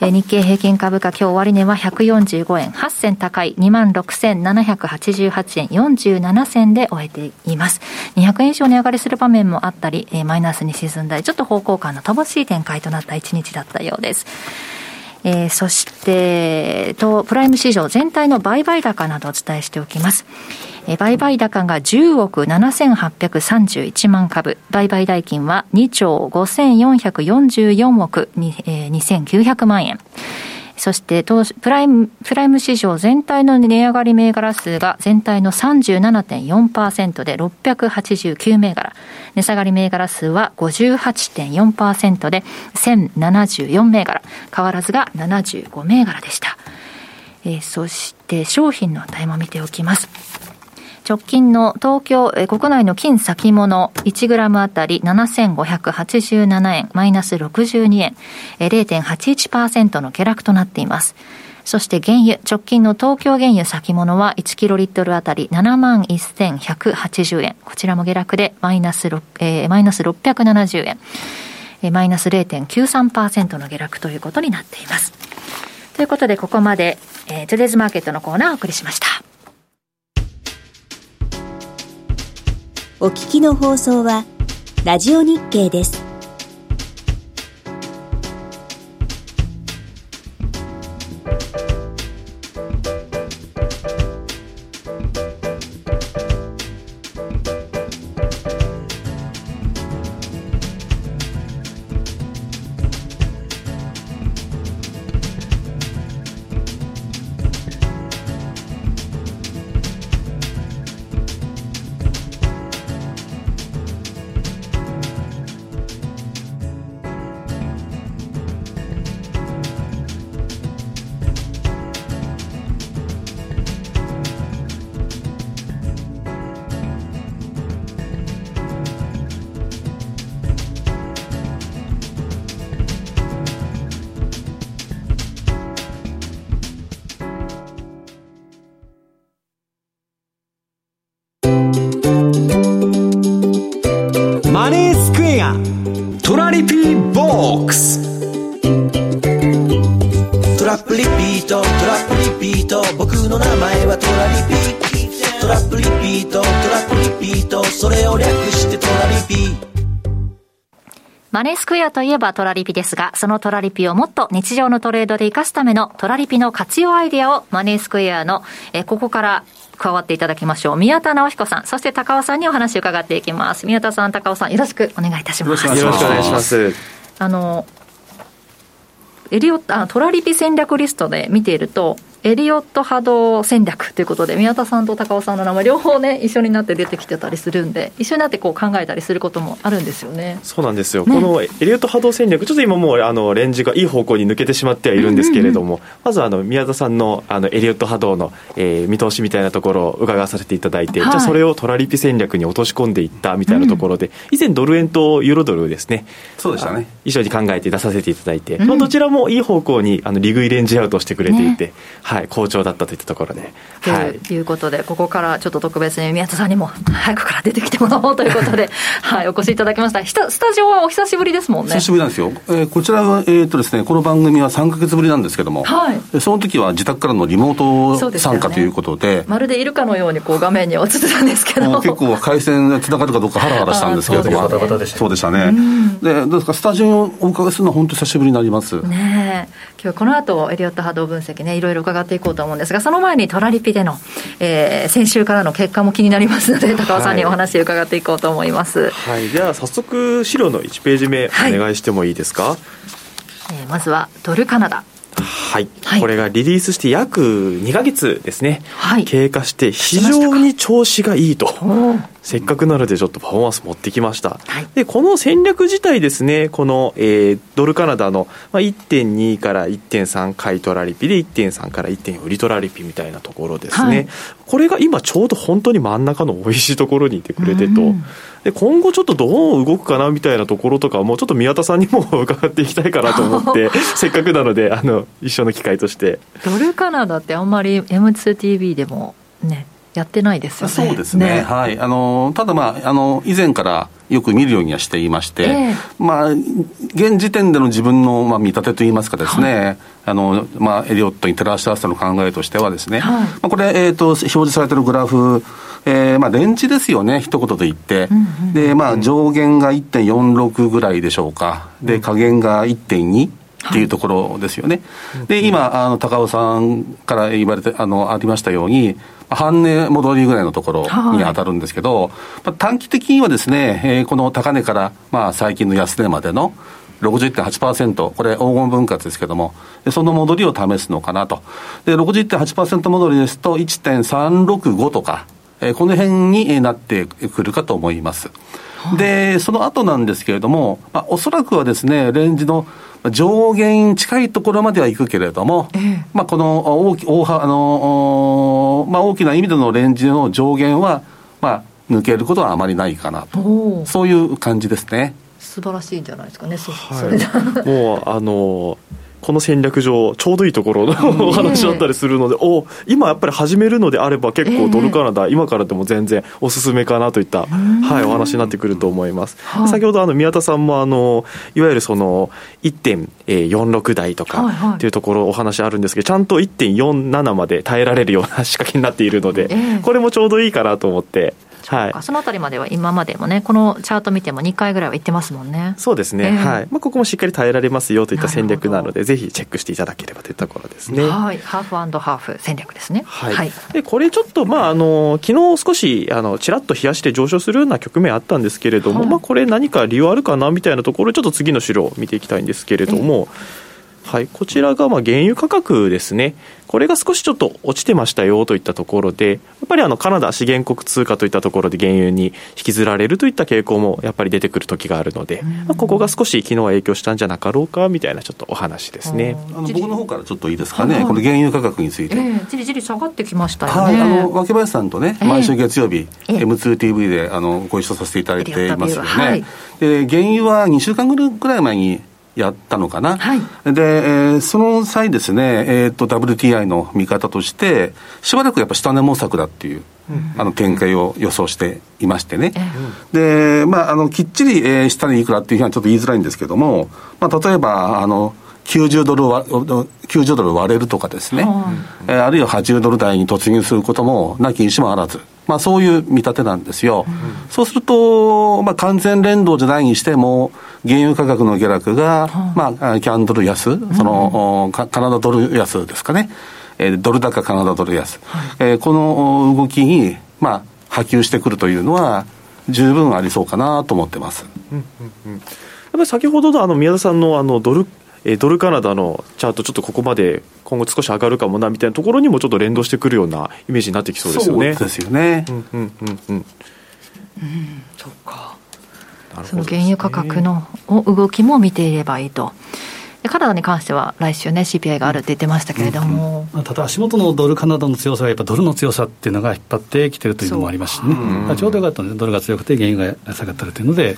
日経平均株価今日終値は145円8銭高い26,788円47銭で終えています。200円以上値上がりする場面もあったり、マイナスに沈んだり、ちょっと方向感の乏しい展開となった一日だったようです。えー、そして、と、プライム市場全体の売買高などをお伝えしておきます。売買高が10億7831万株、売買代金は2兆5444億、2900万円。そしてプライム、プライム市場全体の値上がり銘柄数が全体の37.4%で689銘柄。値下がり銘柄数は58.4%で1074銘柄。変わらずが75銘柄でした。えー、そして商品の値も見ておきます。直近の東京、え国内の金先物1グラムあたり7587円、マイナス62円、え0.81%の下落となっています。そして原油、直近の東京原油先物は1キロリットルあたり7万1180円。こちらも下落でマイナス、えー、マイナス670円。えマイナス0.93%の下落ということになっています。ということで、ここまでえー、トゥデイズマーケットのコーナーをお送りしました。お聞きの放送は、ラジオ日経です。といえばトラリピですが、そのトラリピをもっと日常のトレードで活かすためのトラリピの活用アイデアをマネースクエアの、えここから加わっていただきましょう。宮田直彦さん、そして高尾さんにお話を伺っていきます。宮田さん、高尾さん、よろしくお願いいたします。よろしくお願いします。あの、エリオあトラリピ戦略リストで見ていると、エリオット波動戦略ということで、宮田さんと高尾さんの名前、両方ね、一緒になって出てきてたりするんで、一緒になってこう考えたりすることもあるんですよね。そうなんですよ、ね、このエリオット波動戦略、ちょっと今もうあのレンジがいい方向に抜けてしまってはいるんですけれども、うんうんうん、まずあの宮田さんのあのエリオット波動の、えー、見通しみたいなところを伺わせていただいて、はい、じゃあそれをトラリピ戦略に落とし込んでいったみたいなところで、うん、以前、ドル円とユーロドルですね、そうでしたね。一緒に考えて出させていただいて、うん、どちらもいい方向にあの利食いレンジアウトしてくれていて、ね、はい、好調だったといったところで。はい、ということで、ここからちょっと特別に宮田さんにも 早くから出てきてもらおうということで、はい、お越しいただきました。スタジオはお久しぶりですもんね。久しぶりなんですよ。えー、こちらは、えー、っとですね、この番組は3か月ぶりなんですけども、はい、その時は自宅からのリモート参加ということで、でね、まるでいるかのようにこう画面に映ってたんですけど、結構回線つながるかどうかハラハラしたんですけれども、そうでしたね。で、どうですか、スタジオにお伺いするのは本当久しぶりになります。ね今日この後エリオット波動分析ね、いろいろ伺っていこうと思うんですが、その前にトラリピでの、えー、先週からの結果も気になりますので、高尾さんにお話を伺っていこうと思います。はい、では早速資料の1ページ目お願いしてもいいですか？はい、えー、まずはドルカナダ。はい、はい、これがリリースして約2か月ですね、はい、経過して非常に調子がいいとせっかくなのでちょっとパフォーマンス持ってきました、はい、でこの戦略自体ですねこの、えー、ドルカナダの、まあ、1.2から1.3買いトラリピで1.3から1.4売りトラリピみたいなところですね、はい、これが今ちょうど本当に真ん中の美味しいところにいてくれてと、で今後ちょっとどう動くかなみたいなところとかもちょっと宮田さんにも 伺っていきたいかなと思って せっかくなのであの一緒の機会として。ドルカナダってあんまり M2TV でもねやってないですよね。そうですね。ねはい。あの、ただまあ、あの、以前からよく見るようにはしていまして、えー、まあ、現時点での自分の、まあ、見立てといいますかですね、はい、あの、まあ、エリオットに照らし合わせての考えとしてはですね、はい、まあ、これ、えっ、ー、と、表示されてるグラフ、えー、まあ、レンジですよね、一言で言って。うんうん、で、まあ、上限が1.46ぐらいでしょうか。で、下限が1.2。っていうところですよね。はい、で、今、あの、高尾さんから言われて、あの、ありましたように、半値戻りぐらいのところに当たるんですけど、はい、短期的にはですね、えー、この高値から、まあ、最近の安値までの61.8%、これ黄金分割ですけども、その戻りを試すのかなと。で、61.8%戻りですと1.365とか、えー、この辺になってくるかと思います。で、その後なんですけれども、まあ、おそらくはですね、レンジの上限近いところまでは行くけれども、えー、まあ、この大き大あのまあ、大きな意味でのレンジの上限は、まあ、抜けることはあまりないかなと、そういう感じですね。素晴らしいんじゃないですかね、そ,、はい、それ もうあのこの戦略上、ちょうどいいところのお話だったりするので、お今やっぱり始めるのであれば、結構ドルカナダ、今からでも全然おすすめかなといった、はい、お話になってくると思います。先ほどあの宮田さんもあのいわゆるその1.46台とかっていうところお話あるんですけど、ちゃんと1.47まで耐えられるような仕掛けになっているので、これもちょうどいいかなと思って。はい、そのあたりまでは今までもね、このチャート見ても2回ぐらいは行ってますもんね。そうですね、えー、はい。まあ、ここもしっかり耐えられますよといった戦略なので、ぜひチェックしていただければというところですね。はい、ハーフハーフ戦略ですね。はい、はい、でこれちょっと、まあ、あの昨日少しあのちらっと冷やして上昇するような局面あったんですけれども、はい、まあ、これ、何か理由あるかなみたいなところ、ちょっと次の資料を見ていきたいんですけれども。えーはい、こちらがまあ原油価格ですね、これが少しちょっと落ちてましたよといったところで、やっぱりあのカナダ資源国通貨といったところで原油に引きずられるといった傾向もやっぱり出てくる時があるので、まあ、ここが少し昨日は影響したんじゃなかろうかみたいなちょっとお話ですね。あの僕の方からちょっといいですかね、この原油価格について。えー、じりじり下がってきましたよね。はい、あの若林さんとね、毎週月曜日、えー、M2TV であのご一緒させていただいていますよね。はい、で原油は2週間ぐらい前にやったのかな、はい、で、えー、その際ですね、えーと、WTI の見方として、しばらくやっぱ下値模索だっていう、うん、あの展開を予想していましてね、で、まあ、あのきっちり、えー、下値いくらっていうふうにはちょっと言いづらいんですけども、まあ、例えば、あの、90ドルは、90ドル割れるとかですね、えー、あるいは80ドル台に突入することもなきにしもあらず、まあそういう見立てなんですよ。うん、そうすると、まあ完全連動じゃないにしても、原油価格の下落が、まあ、キャンドル安、その、うん、カナダドル安ですかね。えー、ドル高カナダドル安。はい、えー、この動きに、まあ、波及してくるというのは、十分ありそうかなと思ってます。うんうんうん、やっぱり先ほどのあの宮田さんのあのドルえドルカナダのチャート、ちょっとここまで今後少し上がるかもなみたいなところにもちょっと連動してくるようなイメージになってきそうですよね。そうですよね。うんうんうんうん。うん、そっか。その原油価格の動きも見ていればいいと。カナダに関しては来週ね CPI があるって言ってましたけれども、うんうん、ただ足元のドルカナダの強さはやっぱドルの強さっていうのが引っ張ってきてるというのもありますしね、うん、ちょうどよかったのでドルが強くて原油が下がってるというので、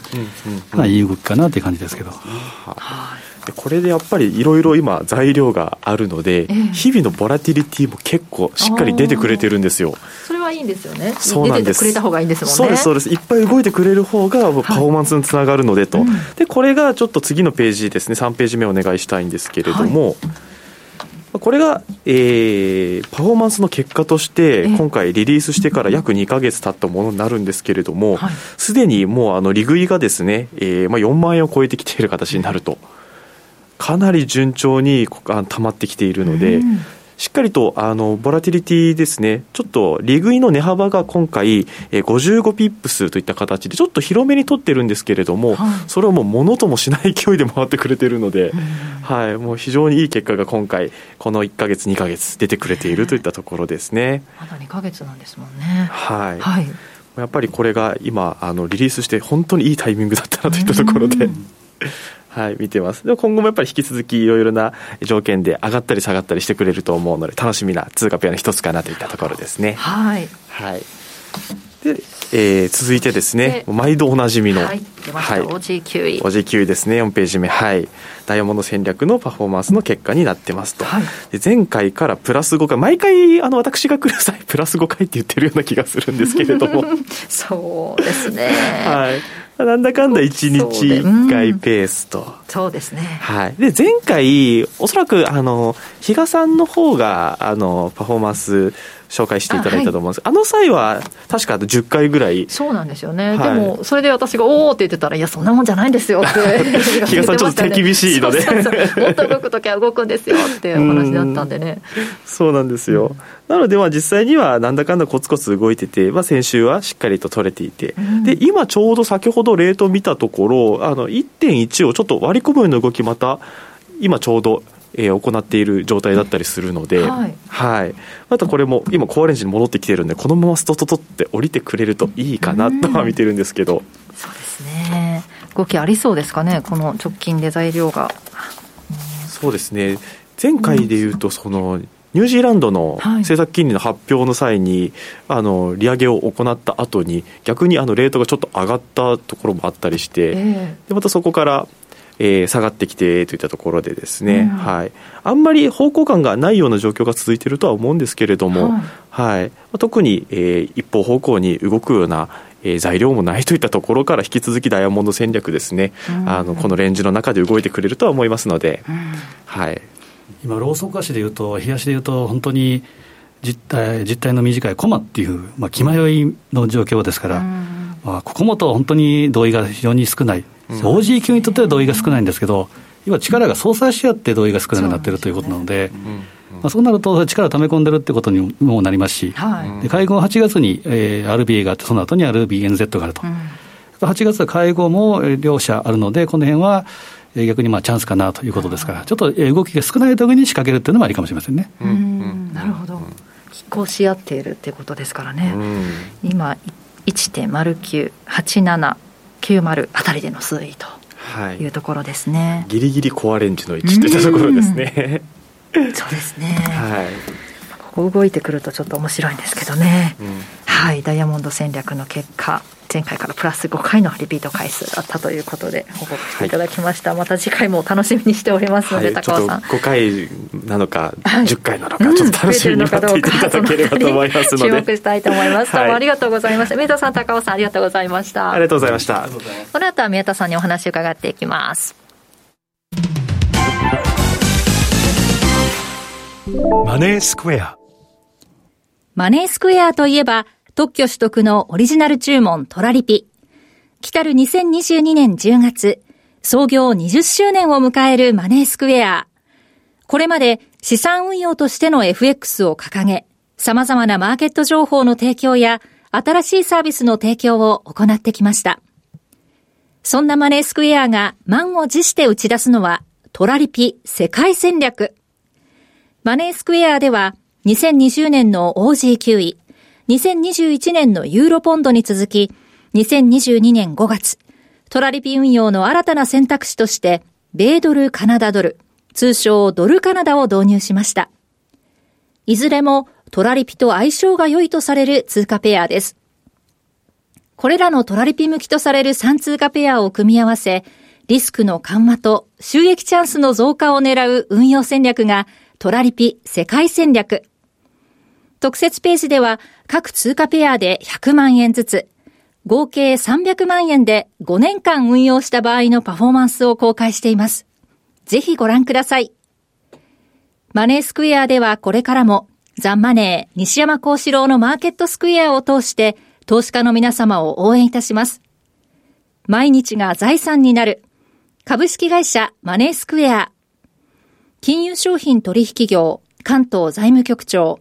まあいい動きかなっていう感じですけど。はいこれでやっぱりいろいろ今材料があるので、日々のボラティリティも結構しっかり出てくれてるんですよ。それはいいんですよね。そうなんです。出てくれた方がいいんですもんね。そうですそうです。いっぱい動いてくれる方がパフォーマンスにつながるのでと。はいでこれがちょっと次のページですね。3ページ目お願いしたいんですけれども。はいこれが、えー、パフォーマンスの結果として、今回リリースしてから約2か月経ったものになるんですけれども、す、で、にもうあの利食いがですね、えーまあ、4万円を超えてきている形になると。かなり順調に溜まってきているので、うん、しっかりとあのボラティリティですね、ちょっと利食いの値幅が今回、え55ピップスといった形で、ちょっと広めに取ってるんですけれども、はい、それをもうものともしない勢いで回ってくれてるので、うん、はい、もう非常にいい結果が今回、この1か月、2か月、出てくれているといったところですね。まだ2か月なんですもんね。はい、はい。やっぱりこれが今あのリリースして本当にいいタイミングだったなといったところで、はい、見てます。で今後もやっぱり引き続きいろいろな条件で上がったり下がったりしてくれると思うので、楽しみな通貨ペアの一つかなといったところですね。はい。はい。で、えー、続いてですね、毎度おなじみの、はい、はい、OG9 位。OG9 位ですね、4ページ目。はい。ダイヤモンド戦略のパフォーマンスの結果になってますと。はい、で前回からプラス5回、毎回、あの、私が来る際、プラス5回って言ってるような気がするんですけれども。そうですね。はい。なんだかんだ1日1回ペースと。そうですね。はい。で、前回、おそらく、あの、比嘉さんの方が、あの、パフォーマンス、紹介していただいたと思うんです。あ,、はい、あの際は確か10回ぐらいそうなんですよね、はい、でもそれで私が「おお」って言ってたら「いやそんなもんじゃないんですよ」って。比嘉さんちょっと手厳しいので。もっと動く時は動くんですよっていうお話だったんでね。そうなんですよ、なのでまあ実際にはなんだかんだコツコツ動いてて、まあ、先週はしっかりと取れていて、うん、で今ちょうど先ほどレート見たところあの1.1をちょっと割り込むような動きまた今ちょうどえー、行っている状態だったりするので、はい、はい、またこれも今コアレンジに戻ってきてるんでこのままストトトって降りてくれるといいかなとは見てるんですけど、そうですね。動きありそうですかねこの直近で材料が、そうですね。前回でいうとその、ニュージーランドの政策金利の発表の際に、はい、あの利上げを行った後に逆にあのレートがちょっと上がったところもあったりして、えー、でまたそこからえー、下がってきてといったところでですね、うん、はい、あんまり方向感がないような状況が続いているとは思うんですけれども、はい、はい、特に、えー、一方方向に動くようなえー、材料もないといったところから引き続きダイヤモンド戦略ですね、うん、あのこのレンジの中で動いてくれるとは思いますので、うん、はい、今、ローソク足でいうと、冷やしでいうと、本当に実態実態の短いコマっていう、まあ、気迷いの状況ですから、うん、まあ、ここもと本当に同意が非常に少ない、うん、OG 級にとっては同意が少ないんですけど、今、力が相殺し合って同意が少なくなっているということなので。まあ、そうなると、力を溜め込んでるってことにもなりますし、はい、で会合8月に、えー、RBA があって、その後に RBNZ があると、うん、8月は会合も両者あるので、この辺は逆にまあチャンスかなということですから、ちょっと動きが少ない時に仕掛けるっていうのもありかもしれませんね。うん。なるほど、拮抗し合っているっていうことですからね、今、1.098790あたりでの推移というところですね。はい、ギリギリコアレンジの位置といったところですね。そうですね。はい。ここ動いてくるとちょっと面白いんですけどね。うん、はい、ダイヤモンド戦略の結果、前回からプラス5回のリピート回数だったということで報告していただきました、はい、また次回も楽しみにしておりますので、はい、高尾さん。5回なのか、はい、10回なのか、ちょっと楽しみに待っていただければと思いますので。注目したいと思います、どうもありがとうございました宮田さん高尾さんありがとうございました。ありがとうございました。この後は宮田さんにお話を伺っていきます。マネースクエア。マネースクエアといえば特許取得のオリジナル注文トラリピ。来たる2022年10月、創業20周年を迎えるマネースクエア。これまで資産運用としての FX を掲げ、様々なマーケット情報の提供や新しいサービスの提供を行ってきました。そんなマネースクエアが満を持して打ち出すのはトラリピ世界戦略。マネースクエアでは2020年の OG9 位、2021年のユーロポンドに続き、2022年5月、トラリピ運用の新たな選択肢として、米ドルカナダドル、通称ドルカナダを導入しました。いずれもトラリピと相性が良いとされる通貨ペアです。これらのトラリピ向きとされる3通貨ペアを組み合わせ、リスクの緩和と収益チャンスの増加を狙う運用戦略がトラリピ世界戦略。特設ページでは各通貨ペアで100万円ずつ、合計300万円で5年間運用した場合のパフォーマンスを公開しています。ぜひご覧ください。マネースクエアではこれからもザンマネー西山幸四郎のマーケットスクエアを通して投資家の皆様を応援いたします。毎日が財産になる株式会社マネースクエア金融商品取引業関東財務局長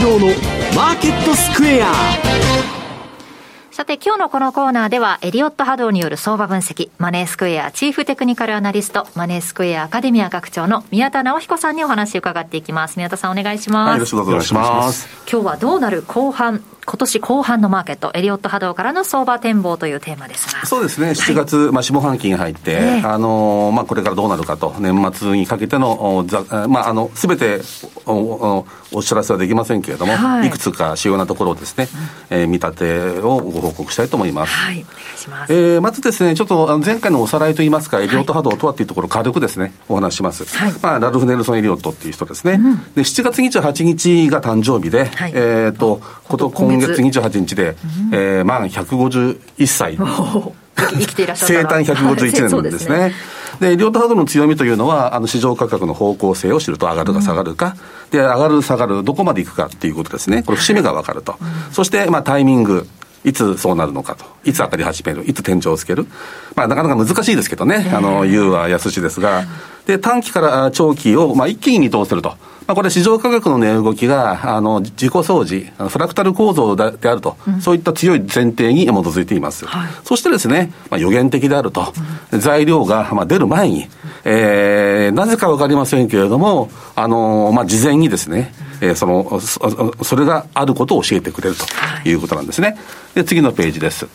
西山幸四郎のマーケットスクエア。さて今日のこのコーナーではエリオット波動による相場分析。マネースクエアチーフテクニカルアナリストマネースクエアアカデミア学長の宮田直彦さんにお話を伺っていきます。宮田さんお願いします、はい、よろしくお願いします。今日はどうなる後半今年後半のマーケット、エリオット波動からの相場展望というテーマですが。そうですね、7月、はい、まあ、下半期に入って、えー、あの、まあ、これからどうなるかと、年末にかけての、まあ、あの、すべておお知らせはできませんけれども、はい、いくつか主要なところをですね、うん、えー、見立てをご報告したいと思います。はい、お願いします。えー、まずですね、ちょっと前回のおさらいといいますか、エリオット波動とはっていうところ、軽くですね、お話します。はい、まあ、ラルフ・ネルソン・エリオットっていう人ですね。うん、で、7月28日が誕生日で、はい、えっ、と、こと今月28日で、うん、えー、満151歳。生きていらっしゃる生誕151年ですね。はいで、両党ハードの強みというのは、あの、市場価格の方向性を知ると上がるか下がるか、うん、で、上がる下がる、どこまでいくかっていうことですね。これ、節目が分かると。うん、そして、まあ、タイミング。いつそうなるのかと。いつ上がり始める。いつ天井をつける。まあ、なかなか難しいですけどね。あの、言うは安しですが。で、短期から長期を、まあ、一気に見通せると。まあ、これ市場価格の値動きが、あの、自己掃除、フラクタル構造であると、うん、そういった強い前提に基づいています。はい、そしてですね、まあ、予言的であると、うん、材料が、まあ、出る前に、えー、なぜかわかりませんけれども、あの、まあ、事前にですね、えー、そのそ、それがあることを教えてくれるということなんですね。で、次のページです。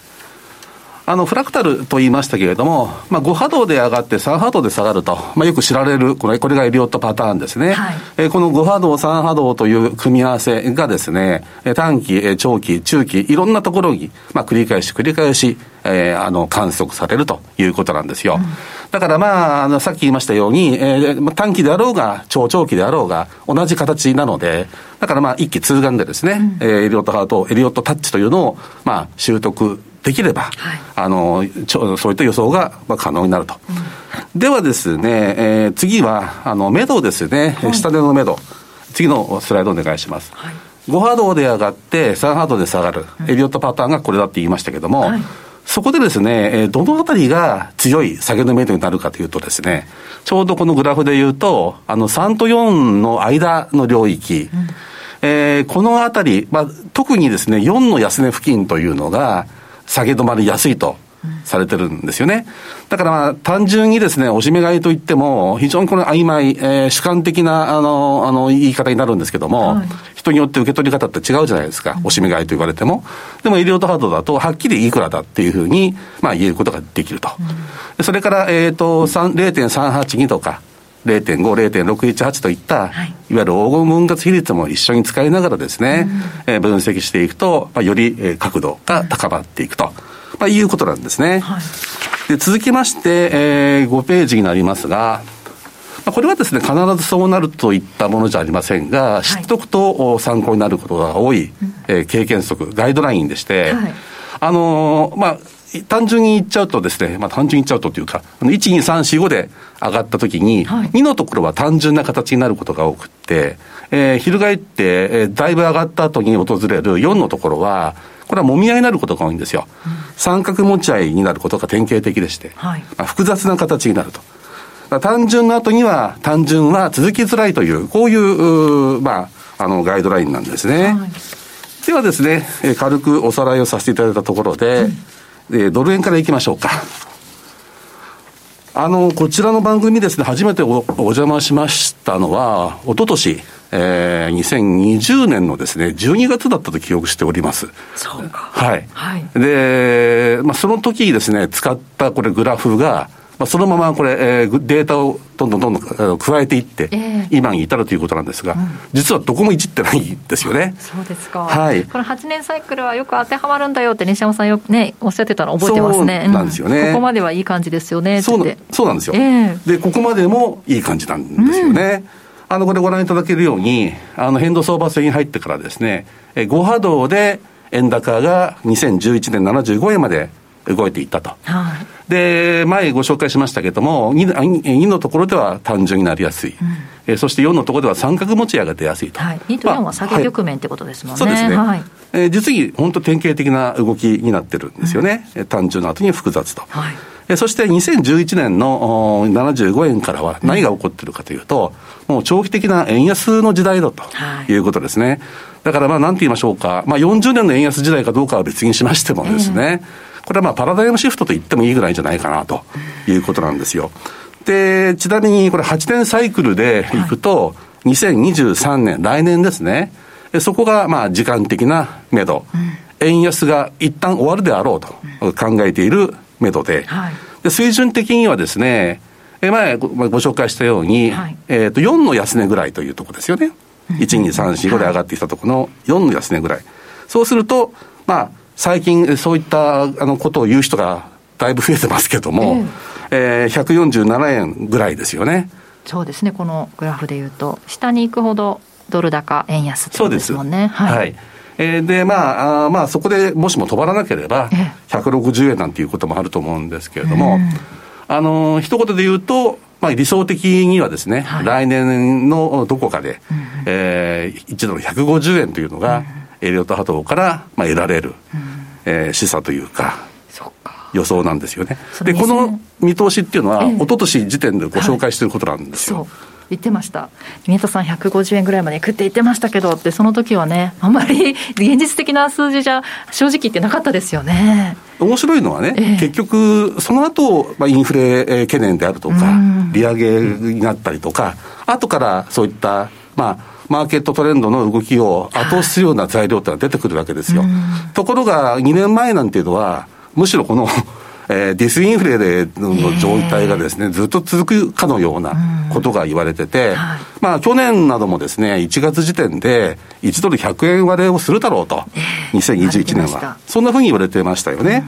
あの、フラクタルと言いましたけれども、まあ、5波動で上がって3波動で下がると、まあ、よく知られる、これ、これがエリオットパターンですね。はい、えー、この5波動、3波動という組み合わせがですね、短期、長期、中期、いろんなところに、まあ、繰り返し繰り返し、えー、あの、観測されるということなんですよ。うん、だからまあ、あの、さっき言いましたように、えー、短期であろうが、超長期であろうが、同じ形なので、だからまあ、一気通眼でですね、うん、えー、エリオットハート、エリオットタッチというのを、まあ、習得できれば、はい、あのちょそういった予想が可能になると。うん、ではですね、えー、次は、あの、メドですね、はい、下でのメド。次のスライドお願いします。はい、5波動で上がって、3波動で下がる、エリオットパターンがこれだって言いましたけども、はい、そこでですね、どのあたりが強い下げのメドになるかというとですね、ちょうどこのグラフで言うと、あの3と4の間の領域、うん、えー、このあたり、まあ、特にですね、4の安値付近というのが、下げ止まりやすいとされてるんですよね。だからまあ、単純にですね、おしめ買いといっても、非常にこの曖昧、えー、主観的な、あの、あの、言い方になるんですけども、はい、人によって受け取り方って違うじゃないですか。おしめ買いと言われても。でも、医療とハードだと、はっきりいくらだっていうふうに、まあ、言えることができると。うん、それから、えっ、ー、と、0.382とか、0.5、0.618といった、はい、いわゆる黄金分割比率も一緒に使いながらですね、うん、えー、分析していくと、まあ、より、えー、角度が高まっていくと、まあ、いうことなんですね。はい、で続きまして、えー、5ページになりますが、まあ、これはですね、必ずそうなるといったものじゃありませんが、知っておくと参考になることが多い、えー、経験則、ガイドラインでして、はい、あのー、まあ、単純に言っちゃうとですね、まあ単純に言っちゃうとというか、1、2、3、4、5で上がったときに、はい、2のところは単純な形になることが多くて、えー、翻って、えー、だいぶ上がった後に訪れる4のところは、これはもみ合いになることが多いんですよ。うん、三角持ち合いになることが典型的でして、はい、まあ、複雑な形になると。単純の後には、単純は続きづらいという、こういう、うまあ、あの、ガイドラインなんですね。はい、ではですね、軽くおさらいをさせていただいたところで、うんえー、ドル円からいきましょうか。あの、こちらの番組ですね、初めておお邪魔しましたのは、おととし、えー、2020年のですね、12月だったと記憶しております。そうか。はい。はい、で、まあ、その時ですね、使ったこれグラフが、まあ、そのままこれ、えー、データをどんどんどんどん加えていって、えー、今に至るということなんですが、うん、実はどこもいじってないんですよね。そうですか。はい。この8年サイクルはよく当てはまるんだよって西山さんよくね、おっしゃってたの覚えてますね。なんですよね。うん、ここまではいい感じですよね。そうなそうなんですよ、えー、で、ここまでもいい感じなんですよね。うんあの、これご覧いただけるように、あの、変動相場制に入ってからですね、5波動で円高が2011年75円まで動いていったと。はい、で、前ご紹介しましたけれども2、2のところでは単純になりやすい。うん、えそして4のところでは三角持ち上が出やすいと。はい、2と4は下げ局面ってことですもんね。そうですね。はい、えー、実に本当典型的な動きになってるんですよね。うん、単純の後に複雑と。はいそして2011年の75円からは何が起こっているかというと、もう長期的な円安の時代だということですね。だからまあなんて言いましょうか、まあ40年の円安時代かどうかは別にしましてもですね、えー、これはまあパラダイムシフトと言ってもいいぐらいじゃないかなということなんですよ。で、ちなみにこれ8年サイクルでいくと、2023年、来年ですね、そこがまあ時間的な目処、うん、円安が一旦終わるであろうと考えている目処で、はい、で水準的にはですね、え前ごご紹介したように、はい、えっ、と、4の安値ぐらいというところですよね。1、2、3、4、5で上がってきたところの4の安値ぐらい。そうすると、まあ、最近そういったあのことを言う人がだいぶ増えてますけども、えー、えー、147円ぐらいですよね。そうですね、このグラフでいうと、下に行くほどドル高、円安ってことですもんね。はい、はい。えー、で、まあ、あまあ、そこでもしも止まらなければ、160円なんていうこともあると思うんですけれども、あの、一言で言うと、まあ、理想的にはですね、はい、来年のどこかで、うん、えー、1ドル150円というのが、エリオット波動から、まあ、得られる、うん、えー、示唆というか、予想なんですよね。で、この見通しっていうのは、ええ、一昨年時点でご紹介していることなんですよ。はい。言ってました。宮田さん150円ぐらいまで食って言ってましたけどってその時はねあんまり 現実的な数字じゃ正直言ってなかったですよね。面白いのはね、ええ、結局その後、まあインフレ懸念であるとか、利上げになったりとか、後からそういったまあマーケットトレンドの動きを後押しするような材料ってのは出てくるわけですよ。ところが2年前なんていうのはむしろこの えー、ディスインフレでの状態がですね、ずっと続くかのようなことが言われてて、まあ去年などもですね、1月時点で1ドル100円割れをするだろうと、2021年は。そんなふうに言われてましたよね。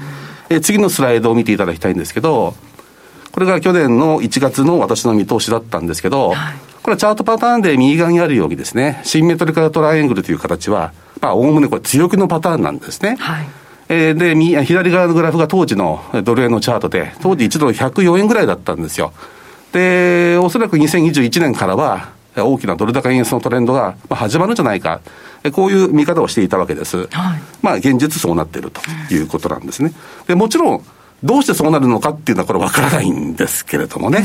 えー、次のスライドを見ていただきたいんですけど、これが去年の1月の私の見通しだったんですけど、これはチャートパターンで右側にあるようにですね、シンメトリカルトライアングルという形は、まあ、おおむねこれ強気のパターンなんですね。はいえー、で、左側のグラフが当時のドル円のチャートで、当時1ドル104円ぐらいだったんですよ。で、おそらく2021年からは、大きなドル高円安のトレンドが始まるんじゃないか、こういう見方をしていたわけです。はい、まあ、現実そうなっているということなんですね。で、もちろん、どうしてそうなるのかっていうのはこれわからないんですけれどもね。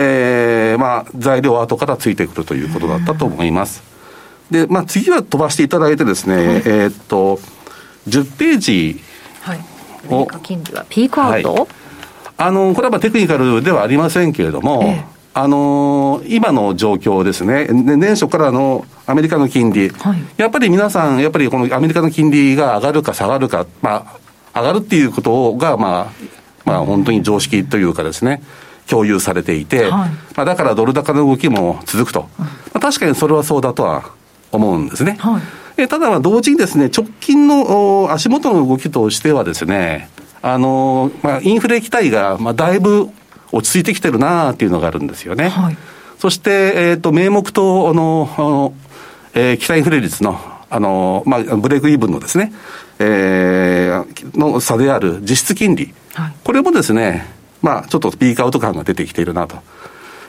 えー、まあ、材料は後からついてくるということだったと思います。で、まあ、次は飛ばしていただいてですね、はい、えー、っと、10ページを、はい、金利はピークアウト、はい、あのこれはテクニカルではありませんけれども、ええ、あの今の状況ですね、年初からのアメリカの金利、はい、やっぱり皆さん、やっぱりこのアメリカの金利が上がるか下がるか、まあ、上がるっていうことが、まあ、まあ、本当に常識というかですね、共有されていて、はい、まあ、だからドル高の動きも続くと、まあ、確かにそれはそうだとは思うんですね。はい。えただ、同時にですね、直近の足元の動きとしてはですね、あの、まあ、インフレ期待が、まあ、だいぶ落ち着いてきてるなっていうのがあるんですよね。はい、そして、えっ、ー、と、名目と、あの、えー、期待インフレ率の、あの、まあ、ブレイクイーブンのですね、えー、の差である実質金利、はい、これもですね、まあ、ちょっとピークアウト感が出てきているなと。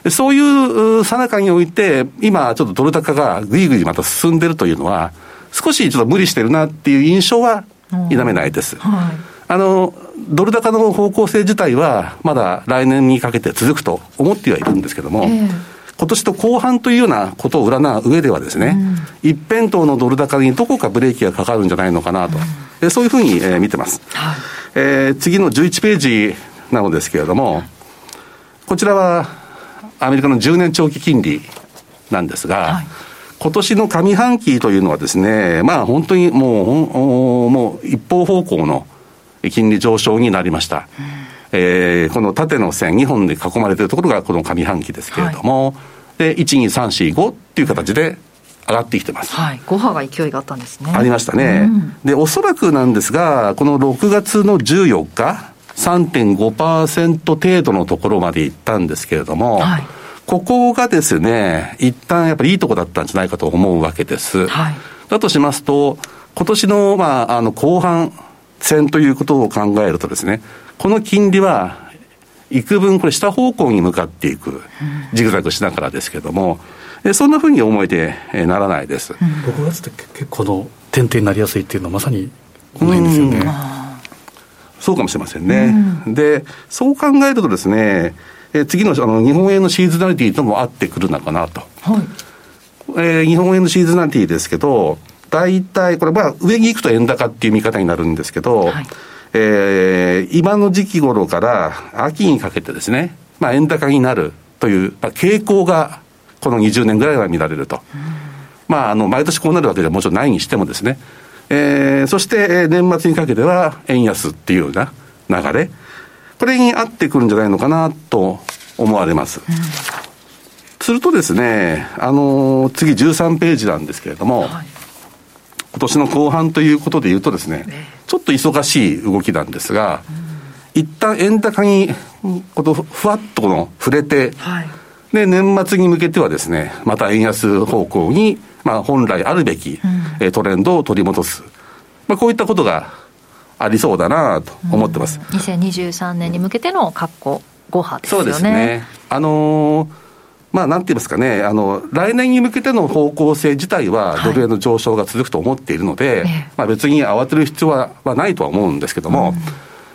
そういうさなかにおいて、今、ちょっとドル高がぐいぐいまた進んでるというのは、少しちょっと無理してるなっていう印象は否めないです。はい、あの、ドル高の方向性自体は、まだ来年にかけて続くと思ってはいるんですけども、えー、今年と後半というようなことを占う上ではですね、うん、一辺倒のドル高にどこかブレーキがかかるんじゃないのかなと、うん、そういうふうに、えー、見てます。はい、えー、次の11ページなのですけれども、こちらはアメリカの10年長期金利なんですが、はい今年の上半期というのはですね、まあ本当にもう、もう一方方向の金利上昇になりました。うん、えー、この縦の線2本で囲まれているところがこの上半期ですけれども、はい、で、1、2、3、4、5っていう形で上がってきてます。はい。5波が勢いがあったんですね。ありましたね。うん、で、おそらくなんですが、この6月の14日、3.5%程度のところまで行ったんですけれども、はいここがですね、一旦やっぱりいいとこだったんじゃないかと思うわけです。はい、だとしますと、今年の、まあ、あの、後半戦ということを考えるとですね、この金利は、幾分これ下方向に向かっていく、ジグザグしながらですけども、えそんなふうに思えてならないです。6月って結構の点々になりやすいっていうのはまさにこの辺ですよね。そうかもしれませんね。で、そう考えるとですね、えー、次のあの日本円のシーズナリティとも合ってくるのかなと。はいえー、日本円のシーズナリティですけど、大体、これまあ上に行くと円高っていう見方になるんですけど、はい、えー、今の時期頃から秋にかけてですね、まあ円高になるという、まあ、傾向がこの20年ぐらいは見られると。まあ、あの、毎年こうなるわけではもちろんないにしてもですね、えー、そして、え年末にかけては円安っていうような流れ、これに合ってくるんじゃないのかなと思われます。うん、するとですね、あのー、次13ページなんですけれども、はい、今年の後半ということで言うとですね、ちょっと忙しい動きなんですが、うん、一旦円高にことふわっとこの触れて、はい、で、年末に向けてはですね、また円安方向にまあ、本来あるべき、うん、トレンドを取り戻す、まあ、こういったことがありそうだなと思ってます、うん、2023年に向けての括弧5波ですよね。そうですね。あのーまあ、なんて言いますかね、あの、来年に向けての方向性自体は、ドル円の上昇が続くと思っているので、はい、まあ別に慌てる必要ははないとは思うんですけども、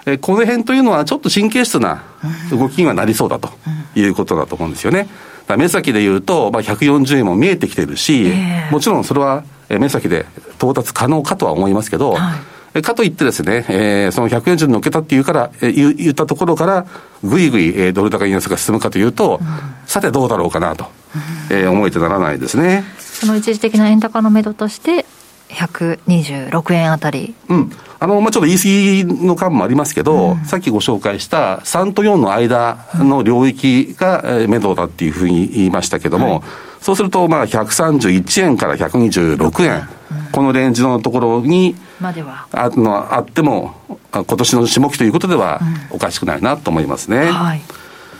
うん、えこの辺というのはちょっと神経質な動きにはなりそうだということだと思うんですよね。目先で言うと、まあ、140円も見えてきてるし、えー、もちろんそれは目先で到達可能かとは思いますけど、はい、かといってですね、えー、その140円乗っけたっていうから、えー、言ったところから、ぐいぐい、えー、ドル高円安が進むかというと、うん、さてどうだろうかなと、えー、思えてならないですね。その一時的な円高のめどとして、126円あたり。うん。あの、まあ、ちょっと言い過ぎの感もありますけど、うん、さっきご紹介した3と4の間の領域が、え目処だっていうふうに言いましたけども、はい、そうすると、まあ、131円から126円、うん、このレンジのところに、までは。あのあっても、今年の下期ということでは、おかしくないなと思いますね。うん、はい。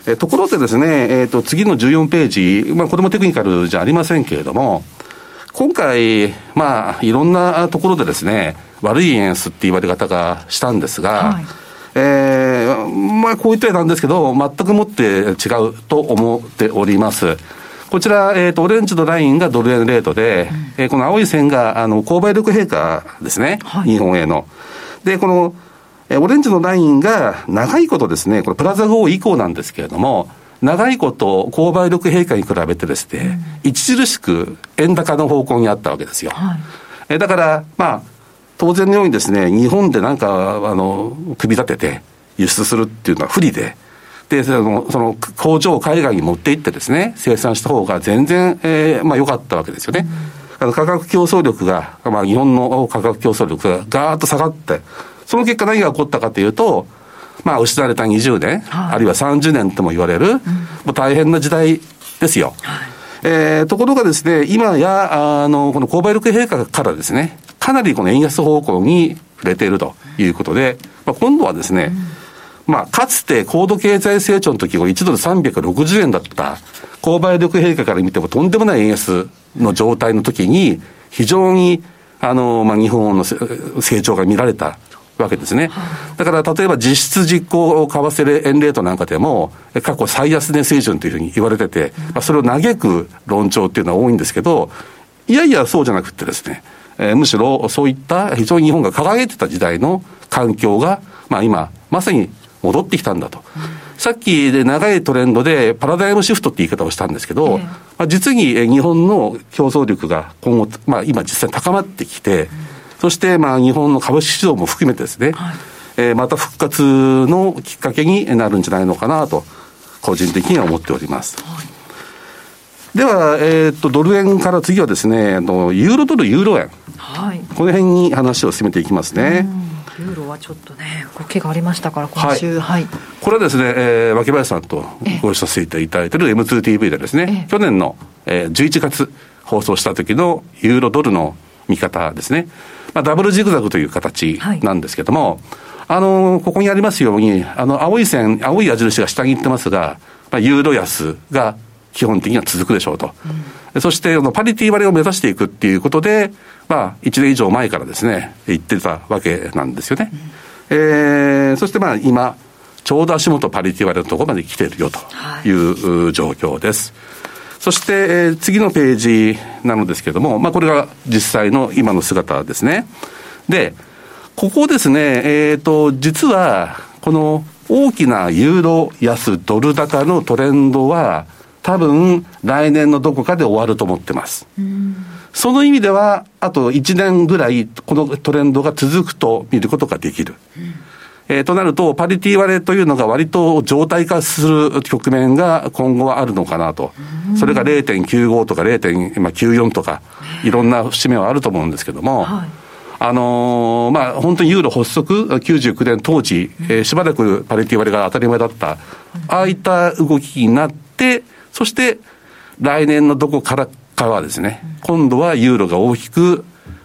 えところでですね、えっ、ー、と、次の14ページ、まあ、これもテクニカルじゃありませんけれども、今回、まあ、いろんなところでですね、悪い円安って言われ方がしたんですが、はい、えー、まあ、こういったなんですけど、全くもって違うと思っております。こちら、えっ、ー、と、オレンジのラインがドル円レートで、うん、えー、この青い線が、あの、購買力陛下ですね、はい、日本への。で、この、えオレンジのラインが長いことですね、これプラザ合意以降なんですけれども、長いこと購買力陛下に比べてですね、うん、著しく円高の方向にあったわけですよ。はい、えだから、まあ、当然のようにですね、日本でなんか、あの、組み立てて輸出するっていうのは不利で、で、その、その工場を海外に持って行ってですね、生産した方が全然、えー、まあ良かったわけですよね。うん、あの価格競争力が、まあ日本の価格競争力がガーッと下がって、その結果何が起こったかというと、まあ、失われた20年、はい、あるいは30年とも言われる、うん、もう大変な時代ですよ。はい、えー、ところがですね、今や、あの、この購買力陛下からですね、かなりこの円安方向に触れているということで、まあ、今度はですね、うん、まあ、かつて高度経済成長の時は1ドル360円だった購買力陛下から見てもとんでもない円安の状態の時に、非常に、あの、まあ、日本の成長が見られたわけですね。だから例えば実質実行為替円レートなんかでも、過去最安値水準というふうに言われてて、まあ、それを嘆く論調っていうのは多いんですけど、いやいやそうじゃなくてですね、えー、むしろそういった非常に日本が掲げてた時代の環境が、まあ今、まさに戻ってきたんだと。さっきで長いトレンドでパラダイムシフトって言い方をしたんですけど、まあ、実に日本の競争力が今後、まあ今実際高まってきて、そしてまあ日本の株式市場も含めてですね、はい、えー、また復活のきっかけになるんじゃないのかなと、個人的には思っております。はい、では、えー、っと、ドル円から次はですね、あのユーロドル、ユーロ円。はい。この辺に話を進めていきますね。ユーロはちょっとね、動きがありましたから、今週、はい。はい、これはですね、えー、脇林さんとご一緒させていただいている M2TV でですね、去年の、えー、11月放送した時のユーロドルの見方ですね。まあ、ダブルジグザグという形なんですけども、はい、あの、ここにありますように、あの、青い線、青い矢印が下に行ってますが、まあ、ユーロ安が基本的には続くでしょうと。うん、そして、あの、パリティ割れを目指していくっていうことで、まあ、1年以上前からですね、言ってたわけなんですよね。うん、えー、そしてまあ、今、ちょうど足元パリティ割れのところまで来ているよという状況です。はいそして、えー、次のページなのですけれども、まあ、これが実際の今の姿ですね。で、ここですね、えっ、ー、と、実は、この大きなユーロ安ドル高のトレンドは、多分、来年のどこかで終わると思ってます。その意味では、あと1年ぐらい、このトレンドが続くと見ることができる。うんえー、となると、パリティ割れというのが割と状態化する局面が今後はあるのかなと。それが0.95とか0.94とか、い。ろんな節目はあると思うんですけども、はい、あのー、まあ、本当にユーロ発足99年当時、えー、しばらくパリティ割れが当たり前だった、ああいった動きになって、そして来年のどこからかはですね、今度はユーロが大きく、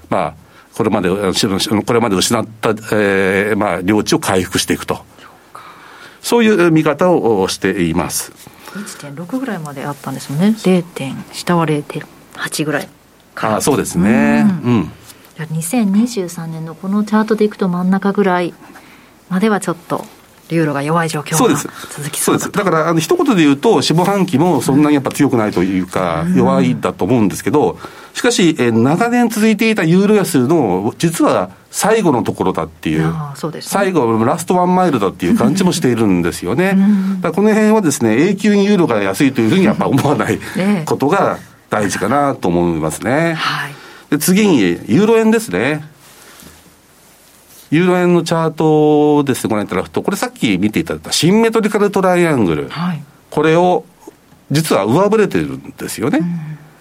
まあ、これまで、これまで失った、えー、まあ、領地を回復していくと。そういう見方をしています。1.6ぐらいまであったんですよね。0. 点、下は0.8ぐらいああ、そうですね。うん。うん、2023年のこのチャートでいくと真ん中ぐらいまではちょっとユーロが弱い状況が続きそうです。だからあの一言で言うと下半期もそんなにやっぱ強くないというか、弱いだと思うんですけどしかし、え長年続いていたユーロ安の実は最後のところだっていう、うね、最後、ラストワンマイルだっていう感じもしているんですよね。だこの辺はですね、永久にユーロが安いというふうにやっぱ思わない ことが大事かなと思いますね。はい、で次に、ユーロ円ですね。ユーロ円のチャートですね、ご覧いただくと、これさっき見ていただいたシンメトリカルトライアングル、はい、これを実は上振れてるんですよね。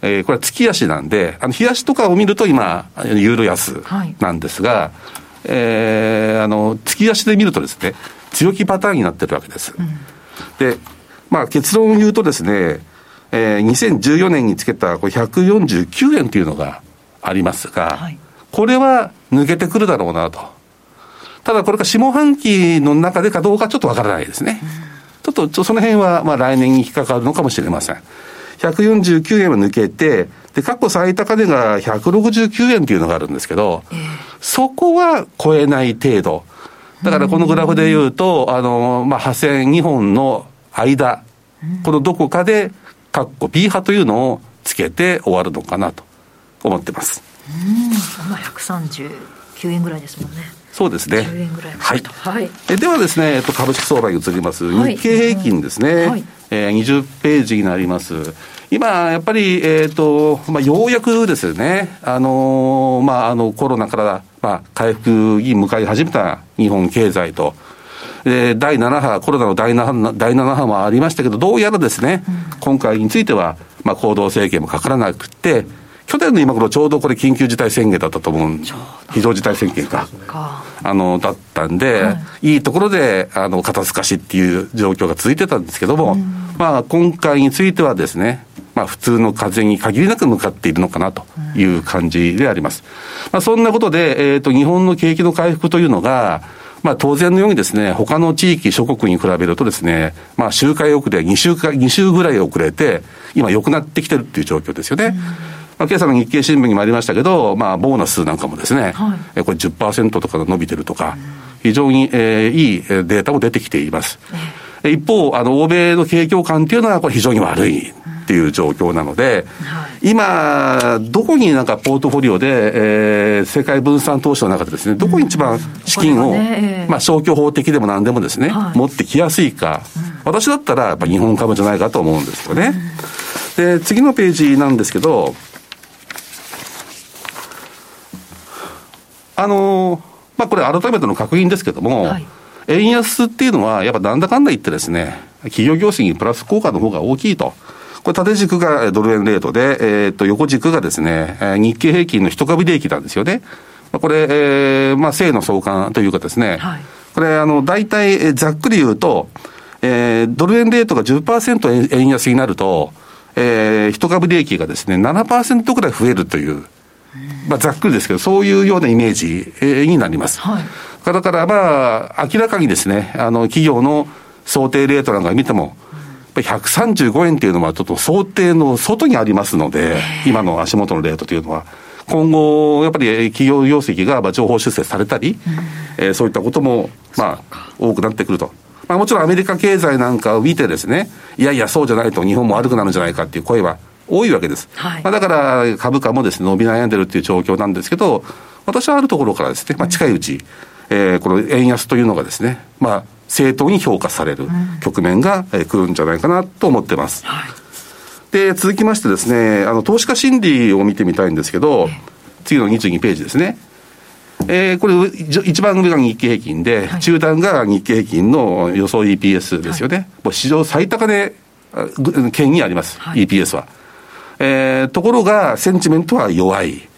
うん、えー、これは月足なんで、あの、日足とかを見ると今、ユーロ安なんですが、はい、えー、あの、月足で見るとですね、強気パターンになってるわけです。うん、で、まあ結論を言うとですね、えー、2014年につけたこれ149円というのがありますが、はい、これは抜けてくるだろうなと。ただこれが下半期の中でかどうかちょっとわからないですね。ちょっとその辺はまあ来年に引っかかるのかもしれません。149円を抜けて、で、過去最高値が169円っていうのがあるんですけど、えー、そこは超えない程度。だからこのグラフで言うと、あの、まあ、破線2本の間、このどこかで、カッコ B 波というのをつけて終わるのかなと思ってます。うん、まあ、139円ぐらいですもんね。そうですね。はい。はい、えではですね、えっと、株式相場に移ります。日経平均ですね。はい、えー、20ページになります。今、やっぱり、えっ、ー、と、まあ、ようやくですね、あのー、まあ、あの、コロナから、まあ、回復に向かい始めた日本経済と、え第7波、コロナの第 7, 第7波もありましたけど、どうやらですね、うん、今回については、まあ、行動制限もかからなくて、去年の今頃ちょうどこれ緊急事態宣言だったと思う非常事態宣言か。あの、だったんで、はい、いいところで、あの、肩透かしっていう状況が続いてたんですけども、まあ、今回についてはですね、まあ、普通の風に限りなく向かっているのかなという感じであります。まあ、そんなことで、えっ、ー、と、日本の景気の回復というのが、まあ当然のようにですね、他の地域諸国に比べるとですね、まあ周回遅れ2週か、2週ぐらい遅れて、今良くなってきてるっていう状況ですよね。まあ、今朝の日経新聞にもありましたけど、まあ、ボーナスなんかもですね、はい、これ10%とか伸びてるとか、非常に、えー、いいデータも出てきています。えー、一方、あの、欧米の景況感っていうのは、これ非常に悪い。っていう状況なので、はい、今、どこになんかポートフォリオで、えー、世界分散投資の中でですね、どこに一番資金を、うんねまあ消去法的でも何でもですね、はい、持ってきやすいか、うん、私だったらやっぱ日本株じゃないかと思うんですよね。うん、で、次のページなんですけど、あのまあ、これ改めての確認ですけども、はい、円安っていうのは、やっぱなんだかんだ言ってですね、企業業績にプラス効果の方が大きいと。これ縦軸がドル円レートで、えー、っと、横軸がですね、日経平均の一株利益なんですよね。これ、えー、まあ、正の相関というかですね、はい、これ、あの、大体、ざっくり言うと、えー、ドル円レートが10%円安になると、えー、一株利益がですね、7%ぐらい増えるという、まあ、ざっくりですけど、そういうようなイメージになります。はい、だから、まあ、明らかにですね、あの、企業の想定レートなんか見ても、やっぱり135円っていうのはちょっと想定の外にありますので、今の足元のレートというのは。今後、やっぱり企業業績が情報修正されたり、うん、えー、そういったことも、まあ、多くなってくると。まあ、もちろんアメリカ経済なんかを見てですね、いやいや、そうじゃないと日本も悪くなるんじゃないかっていう声は多いわけです。はい、まあ、だから株価もですね、伸び悩んでるっていう状況なんですけど、私はあるところからですね、まあ、近いうち、えー、この円安というのがですね、まあ、正当に評価される局面が、えー、来るんじゃないかなと思ってます。はい、で、続きましてですね、あの、投資家心理を見てみたいんですけど、次の22ページですね。えー、これ、一番上が日経平均で、はい、中段が日経平均の予想 EPS ですよね。はい、もう史上最高値圏にあります、はい、EPS は。えー、ところが、センチメントは弱い。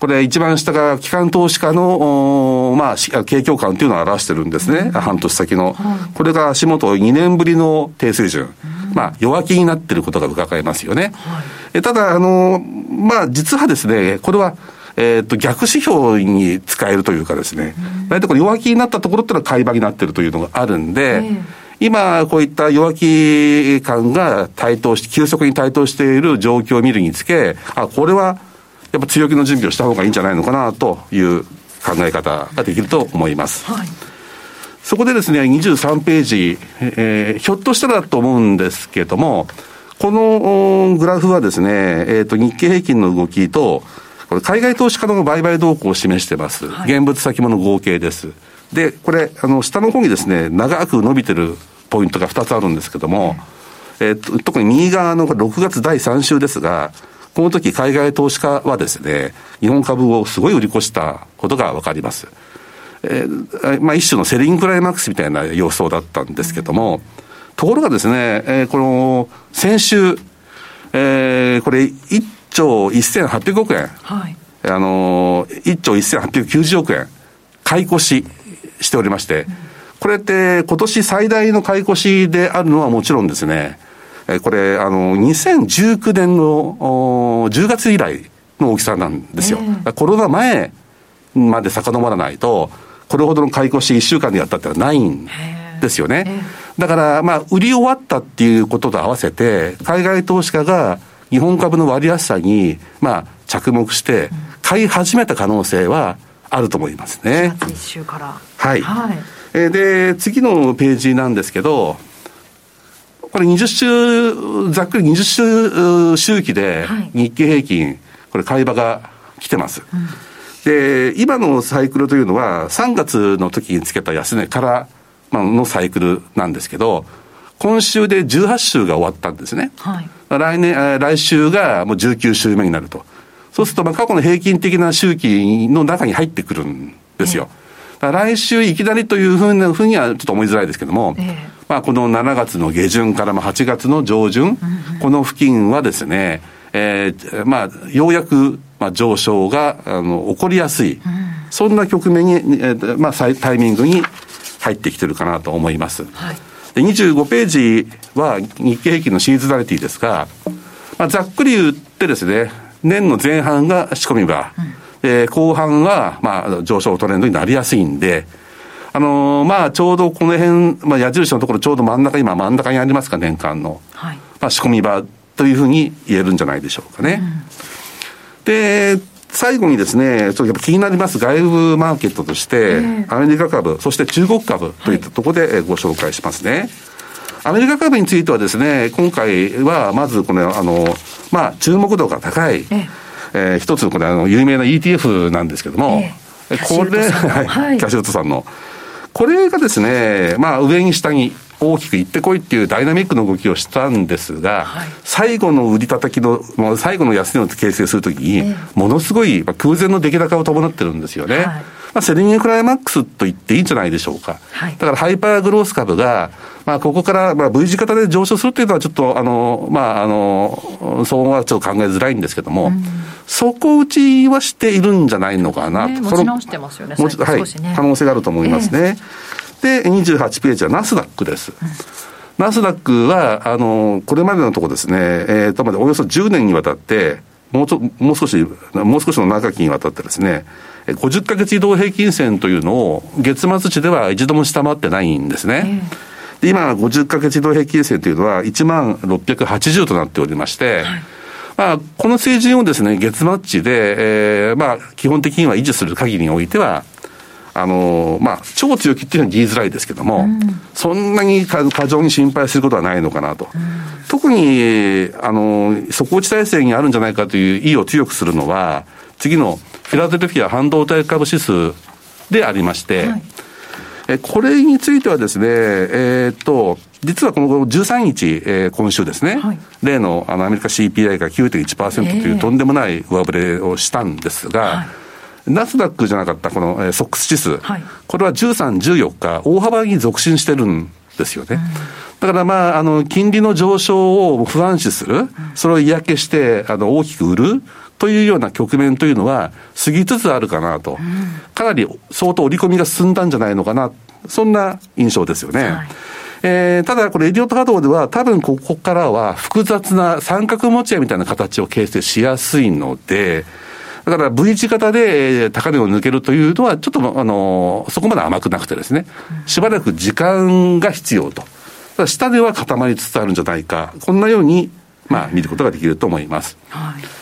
これ一番下が機関投資家の、まあ、景況感というのを表してるんですね。うん、半年先の。これが足元2年ぶりの低水準。うん、まあ、弱気になっていることが伺えますよね。はい、ただ、あの、まあ、実はですね、これは、えっ、ー、と、逆指標に使えるというかですね、大体これ弱気になったところっていうのは買い場になってるというのがあるんで、えー今、こういった弱気感が台頭し、急速に台頭している状況を見るにつけ、あ、これはやっぱ強気の準備をした方がいいんじゃないのかなという考え方ができると思います。はい、そこでですね、23ページ、えー、ひょっとしたらと思うんですけれども、このグラフはですね、えっ、ー、と、日経平均の動きと、これ海外投資家の売買動向を示してます。はい、現物先物合計です。で、これ、あの、下の方にですね、長く伸びてるポイントが2つあるんですけども、えー、特に右側の6月第3週ですが、この時海外投資家はですね、日本株をすごい売り越したことがわかります。えー、まあ一種のセリングクライマックスみたいな様相だったんですけども、ところがですね、えー、この先週、えー、これ1兆1800億円、はい、あの1兆1890億円、買い越ししておりまして、これって今年最大の買い越しであるのはもちろんですね、これ、あの、2019年の10月以来の大きさなんですよ。えー、コロナ前まで遡らないと、これほどの買い越し1週間でやったってのはないんですよね。えー、だから、まあ、売り終わったっていうことと合わせて、海外投資家が日本株の割安さに、まあ、着目して、買い始めた可能性はあると思いますね。1週から。はい。はい、で、次のページなんですけど、これ20週、ざっくり20週周期で日経平均、これ買い場が来てます。うん、で、今のサイクルというのは3月の時につけた安値からのサイクルなんですけど、今週で18週が終わったんですね。はい、来年、来週がもう19週目になると。そうすると、まあ過去の平均的な周期の中に入ってくるんですよ。えー、来週いきなりというふうなふうにはちょっと思いづらいですけども、えーまあ、この7月の下旬から8月の上旬、この付近はですね、えー、まあ、ようやく、まあ、上昇が、あの、起こりやすい、そんな局面に、えー、まあ、タイミングに入ってきてるかなと思います。はい、で25ページは日経平均のシーズナリティですが、まあ、ざっくり言ってですね、年の前半が仕込み場、うん、えー、後半は、まあ、上昇トレンドになりやすいんで、あのー、まあ、ちょうどこの辺、まあ、矢印のところちょうど真ん中、今真ん中にありますか、年間の。はい。まあ、仕込み場というふうに言えるんじゃないでしょうかね。うん、で、最後にですね、ちょっとやっぱ気になります外部マーケットとして、アメリカ株、そして中国株といったところでご紹介しますね。はい、アメリカ株についてはですね、今回はまずこの、あの、まあ、注目度が高い、ええ。ー、一つのこれあの有名な ETF なんですけども、えこれ、はい、キャシュートさんの。これがですね、まあ上に下に大きく行ってこいっていうダイナミックな動きをしたんですが、はい、最後の売り叩きの、もう最後の安値を形成するときに、ものすごい空前の出来高を伴ってるんですよね。はい、まあ、セリングクライマックスと言っていいんじゃないでしょうか。はい、だからハイパーグロース株が、まあ、ここから、まあ、V 字型で上昇するっていうのはちょっと、あの、まあ、あの、そこはちょっと考えづらいんですけども、うん、底打ちはしているんじゃないのかなと。ね、持ち直してますよね。はい、可能性があると思いますね。えー、で、28ページはナスダックです。うんナスダックは、あの、これまでのところですね、えー、と、までおよそ10年にわたって、もうちょ、もう少し、もう少しの長きにわたってですね、50ヶ月移動平均線というのを月末値では一度も下回ってないんですね。で今、50ヶ月移動平均線というのは1万680となっておりまして、はいまあ、この水準をですね、月末値で、えー、まあ、基本的には維持する限りにおいては、あのまあ、超強気っていうのは言いづらいですけども、うん、そんなに過剰に心配することはないのかなと。うん、特に、あの底打ち体制にあるんじゃないかという意を強くするのは、次のフィラデルフィア半導体株指数でありまして、はい、えこれについてはですね、えー、っと、実はこの13日、えー、今週ですね、はい、例のあのアメリカ CPI が9.1%というとんでもない上振れをしたんですが、はい、ナスダックじゃなかったこの、えー、ソックス指数、はい、これは13、14日、大幅に続伸してるんですよね。うん。だからまあ、あの、金利の上昇を不安視する、それを嫌気して、あの、大きく売るというような局面というのは、過ぎつつあるかなと。かなり相当織り込みが進んだんじゃないのかな。そんな印象ですよね。はいえー、ただこれエディオット波動では多分ここからは複雑な三角持ち合いみたいな形を形成しやすいので、だから V 字型で高値を抜けるというのはちょっとあの、そこまで甘くなくてですね、しばらく時間が必要と。下では固まりつつあるんじゃないか。こんなように、まあ見ることができると思います。はい